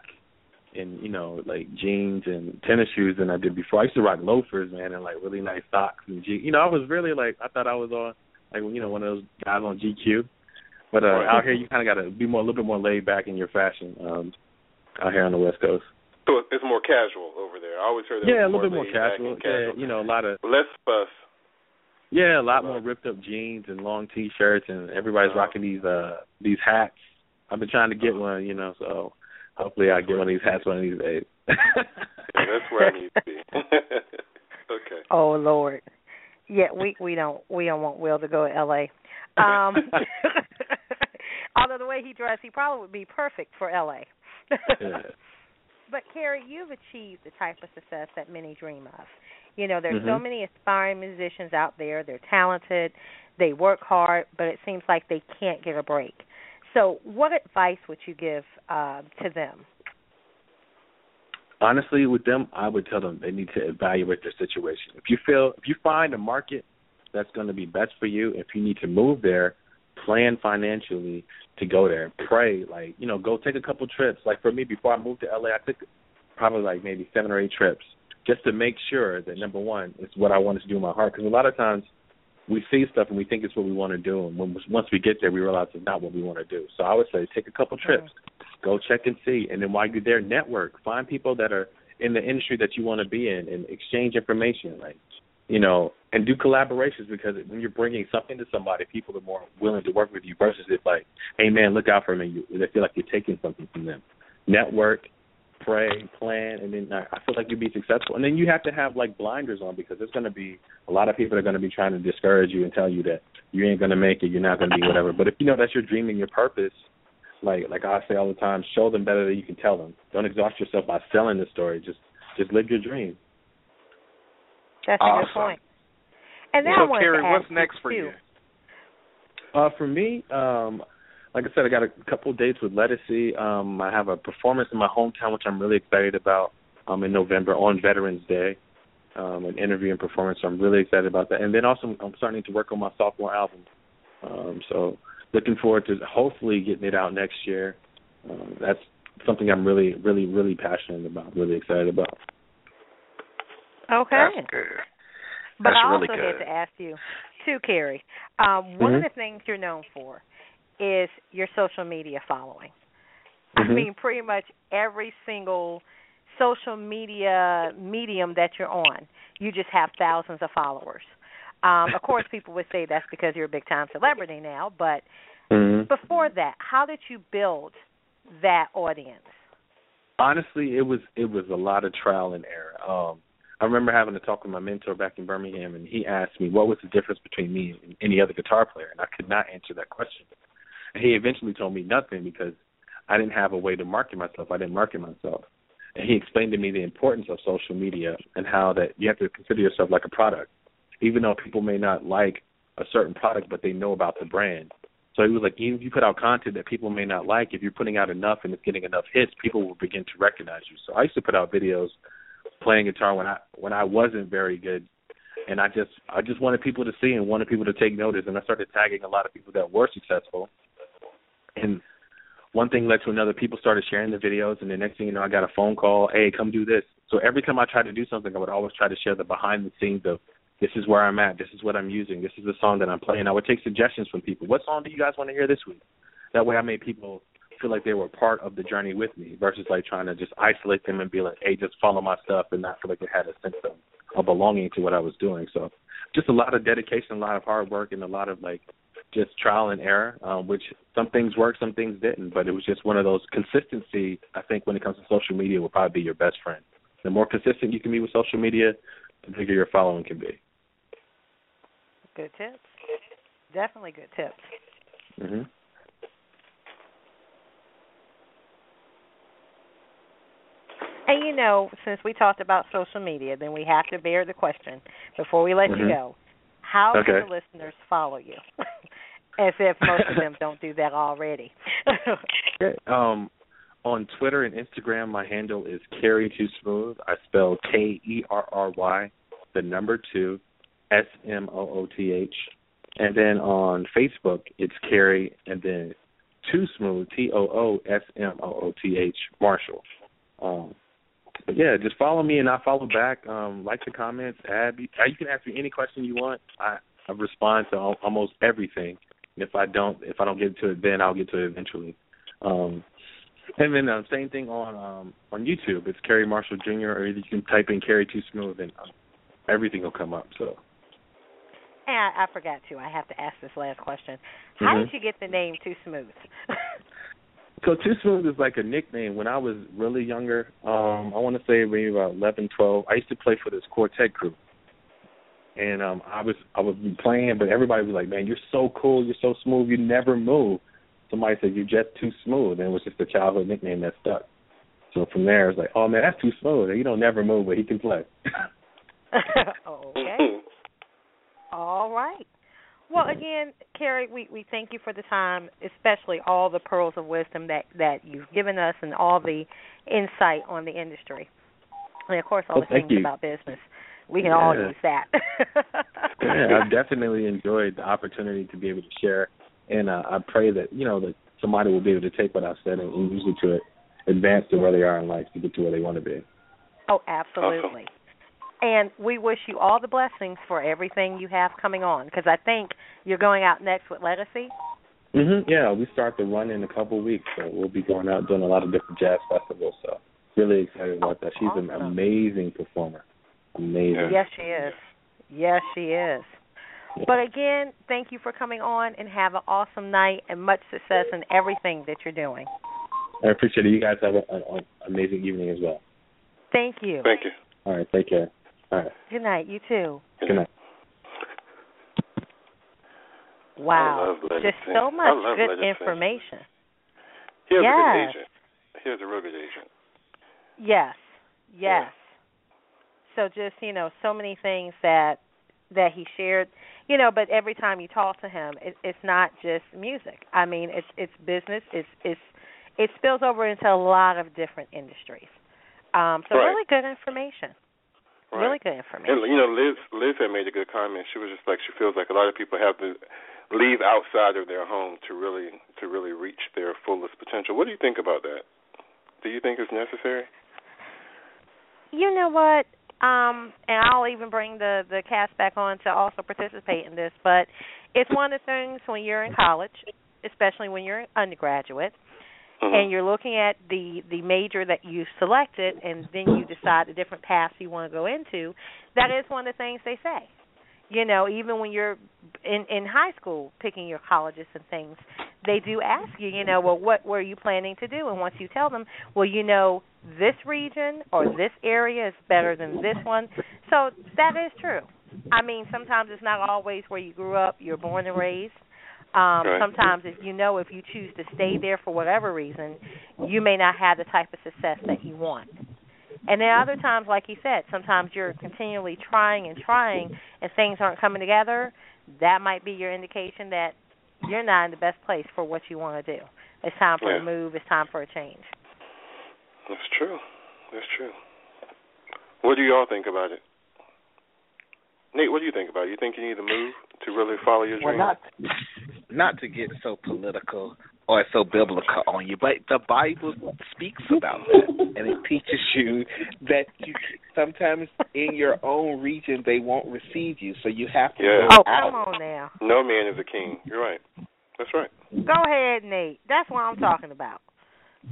and you know like jeans and tennis shoes than I did before. I used to rock loafers, man, and like really nice socks and G. You know, I was really like I thought I was on like you know one of those guys on GQ. But uh, Right. out here, you kind of got to be more a little bit more laid back in your fashion. Um, out here on the West Coast. So it's more casual over there. I always heard that. Yeah, a little bit more casual. casual. Yeah, you know, a lot of Less fuss. Yeah, a lot more ripped up jeans and long t-shirts, and everybody's rocking these uh these hats. I've been trying to get one, you know, so hopefully I get one of these hats one of these days. Yeah, that's where I need to be. okay. Oh Lord. Yeah, we we don't we don't want Will to go to LA. Um although the way he dressed he probably would be perfect for LA. yeah. But Kerry, you've achieved the type of success that many dream of. You know, there's so Mhm. many aspiring musicians out there. They're talented, they work hard, but it seems like they can't get a break. So, what advice would you give uh, to them? honestly with them i would tell them they need to evaluate their situation if you feel if you find a market that's going to be best for you if you need to move there plan financially to go there pray like you know go take a couple trips like for me before i moved to la i took probably like maybe seven or eight trips just to make sure that number one it's what i wanted to do in my heart. Because a lot of times we see stuff and we think it's what we want to do. And when, once we get there we realize it's not what we want to do. So i would say take a couple trips. Go check and see. And then while you're there network. Find people that are in the industry that you want to be in and exchange information like you know and do collaborations because when you're bringing something to somebody people are more willing to work with you versus if like hey man look out for me. You they feel like you're taking something from them. Network pray plan and then I I feel like you'd be successful and then you have to have like blinders on because there's going to be a lot of people that are going to be trying to discourage you and tell you that you ain't going to make it you're not going to be whatever but if you know that's your dream and your purpose like like I say all the time, show them better than you can tell them. Don't exhaust yourself by selling the story. Just just live your dream. That's a good point. And now so, I Kerry, to ask what's next for too. you? Uh, for me, um, like I said, I got a couple of dates with Ledisi. Um, I have a performance in my hometown, which I'm really excited about. Um, in November on Veterans Day, um, an interview and performance. So I'm really excited about that. And then also, I'm starting to work on my sophomore album. Um, so looking forward to hopefully getting it out next year. Um, that's something I'm really, really, really passionate about. Really excited about. Okay. That's good. But That's I really also good. had to ask you, too, Kerry. Um, one of Mhm. the things you're known for is your social media following. I Mhm. mean, pretty much every single social media medium that you're on, you just have thousands of followers. Um, of course, people would say that's because you're a big time celebrity now, but Mm-hmm. before that, how did you build that audience? honestly it was it was a lot of trial and error um i remember having a talk with my mentor back in birmingham and he asked me what was the difference between me and any other guitar player and i could not answer that question he eventually told me nothing because i didn't have a way to market myself. I didn't market myself. And he explained to me the importance of social media and how that you have to consider yourself like a product even though people may not like a certain product but they know about the brand. So he was like, even if you put out content that people may not like, if you're putting out enough and it's getting enough hits, people will begin to recognize you. So I used to put out videos playing guitar when I when I wasn't very good, and I just I just wanted people to see and wanted people to take notice, and I started tagging a lot of people that were successful. And one thing led to another. People started sharing the videos, and the next thing you know, I got a phone call. Hey, come do this. So every time I tried to do something, I would always try to share the behind the scenes of this is where I'm at, this is what I'm using, this is the song that I'm playing. I would take suggestions from people. What song do you guys want to hear this week? That way I made people feel like they were part of the journey with me versus like trying to just isolate them and be like, hey, just follow my stuff and not feel like they had a sense of, of belonging to what I was doing. So just a lot of dedication, a lot of hard work and a lot of like just trial and error, um, which some things worked, some things didn't. But it was just one of those consistency, I think when it comes to social media will probably be your best friend. The more consistent you can be with social media, the bigger your following can be. Good tips. Definitely good tips. hmm And you know, since we talked about social media, then we have to bear the question before we let you Mhm. go. How Okay. can the listeners follow you? As if most of them don't do that already. Okay. Um, on Twitter and Instagram, my handle is Kerry Too Smooth. I spell K E R R Y, the number two, S M O O T H. And then on Facebook, it's Kerry and then Too Smooth, T O O S M O O T H, Marshall. Um, but yeah, just follow me and I follow back. Um, like the comments, add. You can ask me any question you want. I, I respond to al- almost everything. If I don't, if I don't get to it, then I'll get to it eventually. Um, and then uh, same thing on um, on YouTube. It's Kerry Marshall Jr. Or you can type in Kerry Too Smooth, and um, everything will come up. So and I, I forgot to. I have to ask this last question. How Mhm. did you get the name Too Smooth? So Too Smooth is like a nickname. When I was really younger, um, I want to say maybe about eleven, twelve. I used to play for this quartet crew, and um, I was I was playing, but everybody was like, "Man, you're so cool. You're so smooth. You never move." Somebody said, "You're just too smooth," and it was just a childhood nickname that stuck. So from there, it's like, "Oh man, that's too smooth. He don't never move, but he can play." okay. All right. Well, again, Kerry, we we thank you for the time, especially all the pearls of wisdom that that you've given us and all the insight on the industry, and of course all Oh, the things you. about business. We can all use that. yeah, I've definitely enjoyed the opportunity to be able to share, and uh, I pray that you know that somebody will be able to take what I've said and, and use it to advance to where they are in life to get to where they want to be. Oh, absolutely. And we wish you all the blessings for everything you have coming on because I think you're going out next with Ledisi. hmm Yeah, we start the run in a couple of weeks, so we'll be going out doing a lot of different jazz festivals. So really excited about that. She's an amazing performer. Amazing. Yes, she is. Yes, she is. But again, thank you for coming on and have an awesome night and much success in everything that you're doing. I appreciate it. You guys have an an amazing evening as well. Thank you. Thank you. All right, take care. All right, Good night. You too. good night. Wow. love Ledisi. Just so I much love good information. He has a Yes. good agent. He has a real good agent. Yes. Yes. So just, you know, so many things that that he shared, you know, but every time you talk to him, it, it's not just music. I mean, it's it's business. It's it's it spills over into a lot of different industries. Um so Right. really good information. Right. Really good information. And you know, Liz Liz had made a good comment. She was just like she feels like a lot of people have to leave outside of their home to really to really reach their fullest potential. What do you think about that? Do you think it's necessary? You know what? Um, and I'll even bring the the cast back on to also participate in this. But it's one of the things when you're in college, especially when you're an undergraduate, Uh-huh. and you're looking at the the major that you selected, and then you decide the different paths you want to go into. That is one of the things they say. You know, even when you're in in high school picking your colleges and things, they do ask you, you know, well, what were you planning to do? And once you tell them, well, you know, this region or this area is better than this one. So that is true. I mean, sometimes it's not always where you grew up, you're born and raised. Um, Right. Sometimes, if you know, if you choose to stay there for whatever reason, you may not have the type of success that you want. And then other times, like you said, sometimes you're continually trying and trying, and things aren't coming together. That might be your indication that you're not in the best place for what you want to do. It's time for Yeah. a move. It's time for a change. That's true. That's true. What do you all think about it? Nate, what do you think about it? You think you need to move to really follow your Well, dream? not not to get so political or so biblical on you, but the Bible speaks about that, and it teaches you that you sometimes in your own region they won't receive you, so you have to Yeah. go Oh, out. come on now. No man is a king. You're right. That's right. Go ahead, Nate. That's what I'm talking about.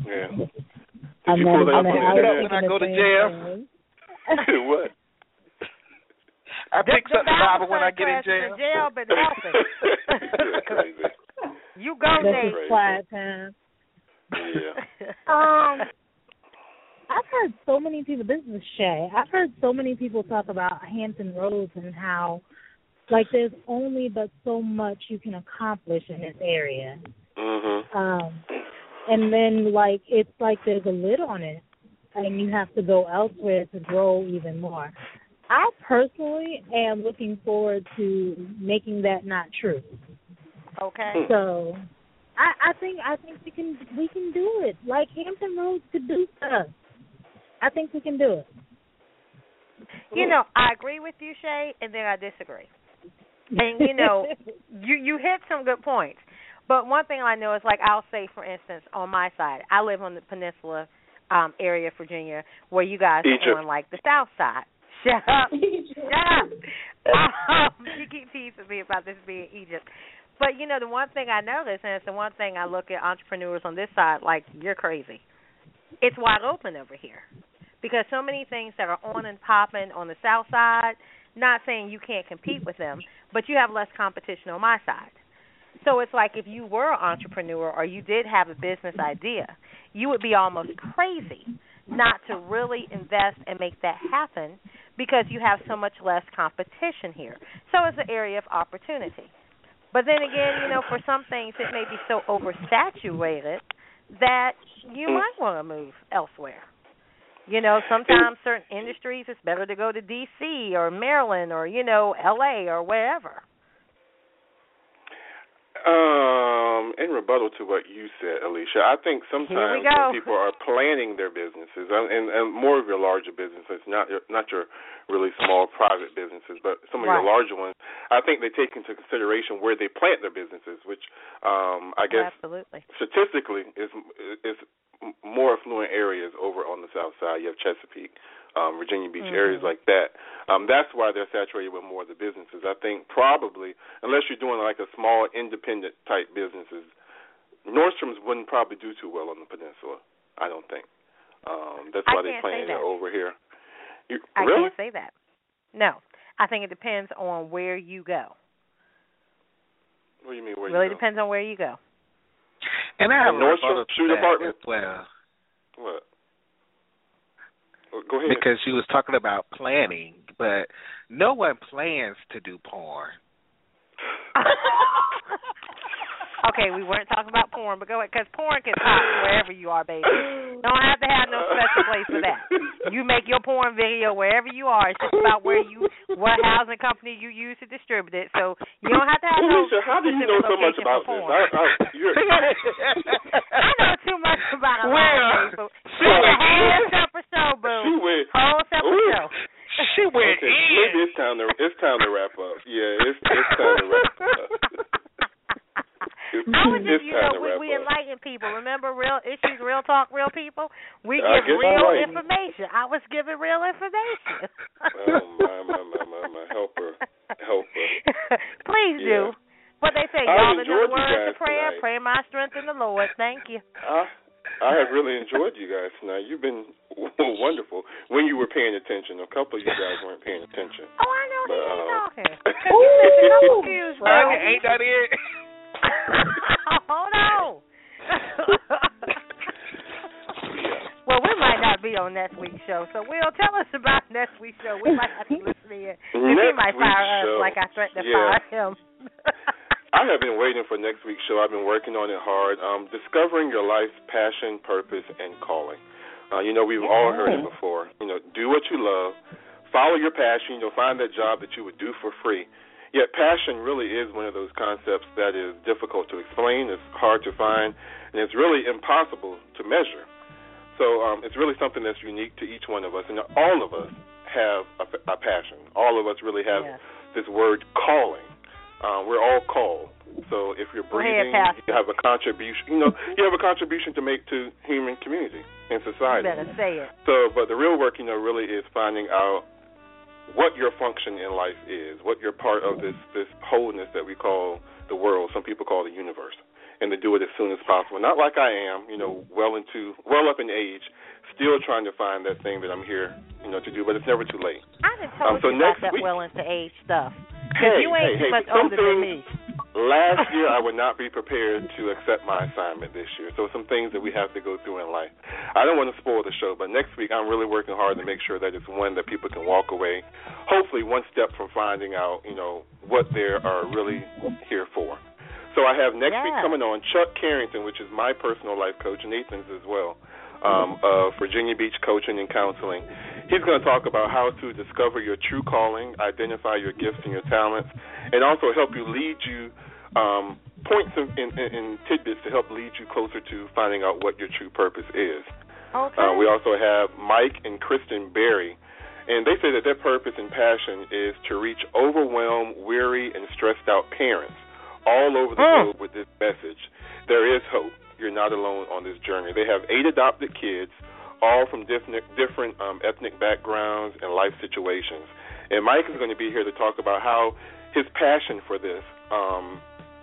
Yeah. Did I'm you not- pull that up I'm on the I was internet? thinking the same what? I pick The up the Bible when I get in classes jail. in jail been helping. you go, This Nate. quiet time. Yeah. Um, I've heard so many people. This is Shay. I've heard so many people talk about Hampton Roads and how, like, there's only but so much you can accomplish in this area. Mhm. Um, and then like it's like there's a lid on it, and you have to go elsewhere to grow even more. I personally am looking forward to making that not true. Okay. So, I I think I think we can we can do it. Like Hampton Roads could do stuff. I think we can do it. You know, I agree with you, Shay, and then I disagree. And you know, you you hit some good points. But one thing I know is like I'll say for instance, on my side, I live on the peninsula um area of Virginia where you guys Egypt. are on like the south side. Shut up. Shut up. Um, you keep teasing me about this being Egypt. But you know, the one thing I notice and it's the one thing I look at entrepreneurs on this side like you're crazy. It's wide open over here. Because so many things that are on and popping on the south side, not saying you can't compete with them, but you have less competition on my side. So it's like if you were an entrepreneur or you did have a business idea, you would be almost crazy not to really invest and make that happen because you have so much less competition here. So it's an area of opportunity. But then again, you know, for some things it may be so oversaturated that you mm. might want to move elsewhere. You know, sometimes certain industries it's better to go to DC or Maryland or you know LA or wherever. Um, in rebuttal to what you said, Alicia, I think sometimes when people are planning their businesses, and, and, more of your larger businesses, not your, not your really small private businesses, but some of right. your larger ones, I think they take into consideration where they plant their businesses, which um, I guess Absolutely. statistically is is more affluent areas over on the south side. You have Chesapeake, um, Virginia Beach, mm-hmm. areas like that. Um, that's why they're saturated with more of the businesses. I think probably, unless you're doing like a small independent type businesses, Nordstrom's wouldn't probably do too well on the peninsula. I don't think. Um, that's why they're playing it over here. You, I really? can't say that. No, I think it depends on where you go. What do you mean? Where really you go? depends on where you go. And I have a Nordstrom rebuttal to shoe that department? as well. What? Go ahead. Because she was talking about planning, but no one plans to do porn. okay, we weren't talking about porn, but go ahead, because porn can pop wherever you are, baby. Don't have to have no special place for that. You make your porn video wherever you are. It's just about where you, what housing company you use to distribute it. So you don't have to have no Alicia, how do you know so much about location this? for I, porn. I, I know too much about a lot Well, of people. She's a whole separate show, boo. she went. Whole separate Ooh. show. She went okay, in. maybe it's time to it's time to wrap up. Yeah, it's it's time to wrap up. It's, I was just, you know, we, we enlighten people. Remember, real issues, real talk, real people. We I give real right. information. I was giving real information. oh my my my my my helper helper. Please Yeah. do. What they say, y'all the enjoyed words of prayer. tonight. Pray my strength in the Lord. Thank you. I I have really enjoyed you guys tonight. You've been wonderful when you were paying attention. A couple of you guys weren't paying attention. Oh, I know But, he ain't um, talking. You missing no confused, bro. Ain't that it? oh no. well, we might not be on next week's show, so Will tell us about next week's show. We might have to listen in. he might fire us show. like I threatened to Yeah. fire him. I have been waiting for next week's show. I've been working on it hard. Um, discovering your life's passion, purpose, and calling. Uh, you know, we've all heard it before. You know, do what you love, follow your passion. You'll find that job that you would do for free. Yet, passion really is one of those concepts that is difficult to explain. It's hard to find, and it's really impossible to measure. So, um, it's really something that's unique to each one of us, and all of us have a, a passion. All of us really have Yes. this word calling. Uh, we're all called. So if you're breathing, you have a contribution. You know, you have a contribution to make to human community and society. You better say it. So, but the real work, you know, really is finding out what your function in life is, what you're part of this this wholeness that we call the world. Some people call the universe, and to do it as soon as possible. Not like I am, you know, well into well up in age, still trying to find that thing that I'm here, you know, to do. But it's never too late. I done told Um, so you about next that week- well into age stuff. Hey, you ain't hey, too hey, much older than me. Last year, I would not be prepared to accept my assignment this year. So some things that we have to go through in life. I don't want to spoil the show, but next week I'm really working hard to make sure that it's one that people can walk away, hopefully one step from finding out, you know, what they are really here for. So I have next week coming on Chuck Carrington, which is my personal life coach, Nathan's as well, um, of Virginia Beach Coaching and Counseling. He's going to talk about how to discover your true calling, identify your gifts and your talents, and also help you lead you um, points and, and, and tidbits to help lead you closer to finding out what your true purpose is. Okay. Uh, we also have Mike and Kristen Berry, and they say that their purpose and passion is to reach overwhelmed, weary, and stressed out parents all over the Hmm. globe with this message. There is hope. You're not alone on this journey. They have eight adopted kids, all from different, different um, ethnic backgrounds and life situations. And Mike is going to be here to talk about how his passion for this um,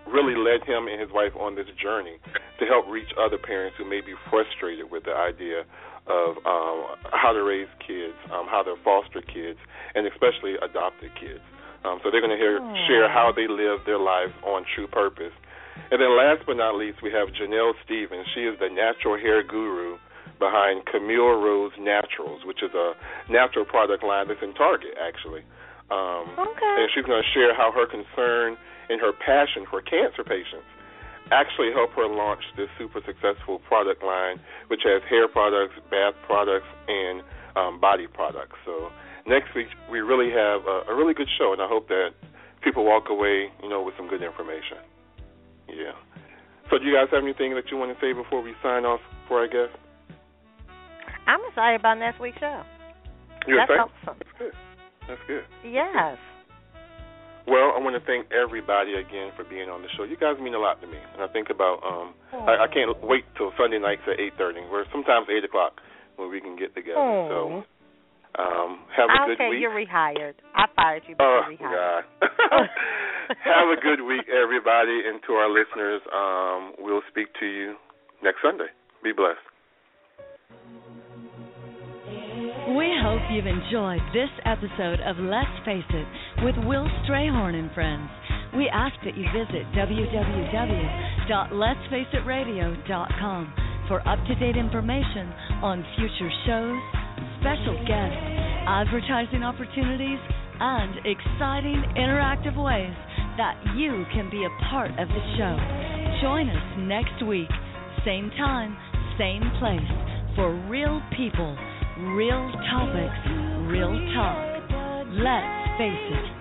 really led him and his wife on this journey to help reach other parents who may be frustrated with the idea of um, how to raise kids, um, how to foster kids, and especially adopted kids. Um, so they're going to hear, share how they live their lives on true purpose. And then last but not least, we have Janell Stephens. She is the natural hair guru behind Camille Rose Naturals, which is a natural product line that's in Target, actually. Um, Okay. And she's going to share how her concern and her passion for cancer patients actually helped her launch this super successful product line, which has hair products, bath products, and um, body products. So next week we really have a, a really good show, and I hope that people walk away, you know, with some good information. Yeah. So do you guys have anything that you want to say before we sign off for our guest? I'm excited about next week's show. You're That's excited? awesome. That's good. That's good. Yes. Well, I want to thank everybody again for being on the show. You guys mean a lot to me, and I think about um, I, I can't wait till Sunday nights at eight thirty, or sometimes eight o'clock when we can get together. So, um, have a good okay, week. you're rehired. I fired you, but Oh you're rehired. God! have a good week, everybody, and to our listeners, um, we'll speak to you next Sunday. Be blessed. We hope you've enjoyed this episode of Let's Face It with Will Strayhorn and Friends. We ask that you visit www.letsfaceitradio.com for up-to-date information on future shows, special guests, advertising opportunities, and exciting interactive ways that you can be a part of the show. Join us next week, same time, same place, for real people, real topics, real talk. Let's face it.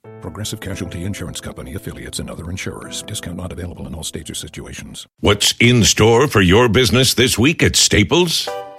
Progressive Casualty Insurance Company affiliates and other insurers. Discount not available in all states or situations. What's in store for your business this week at Staples?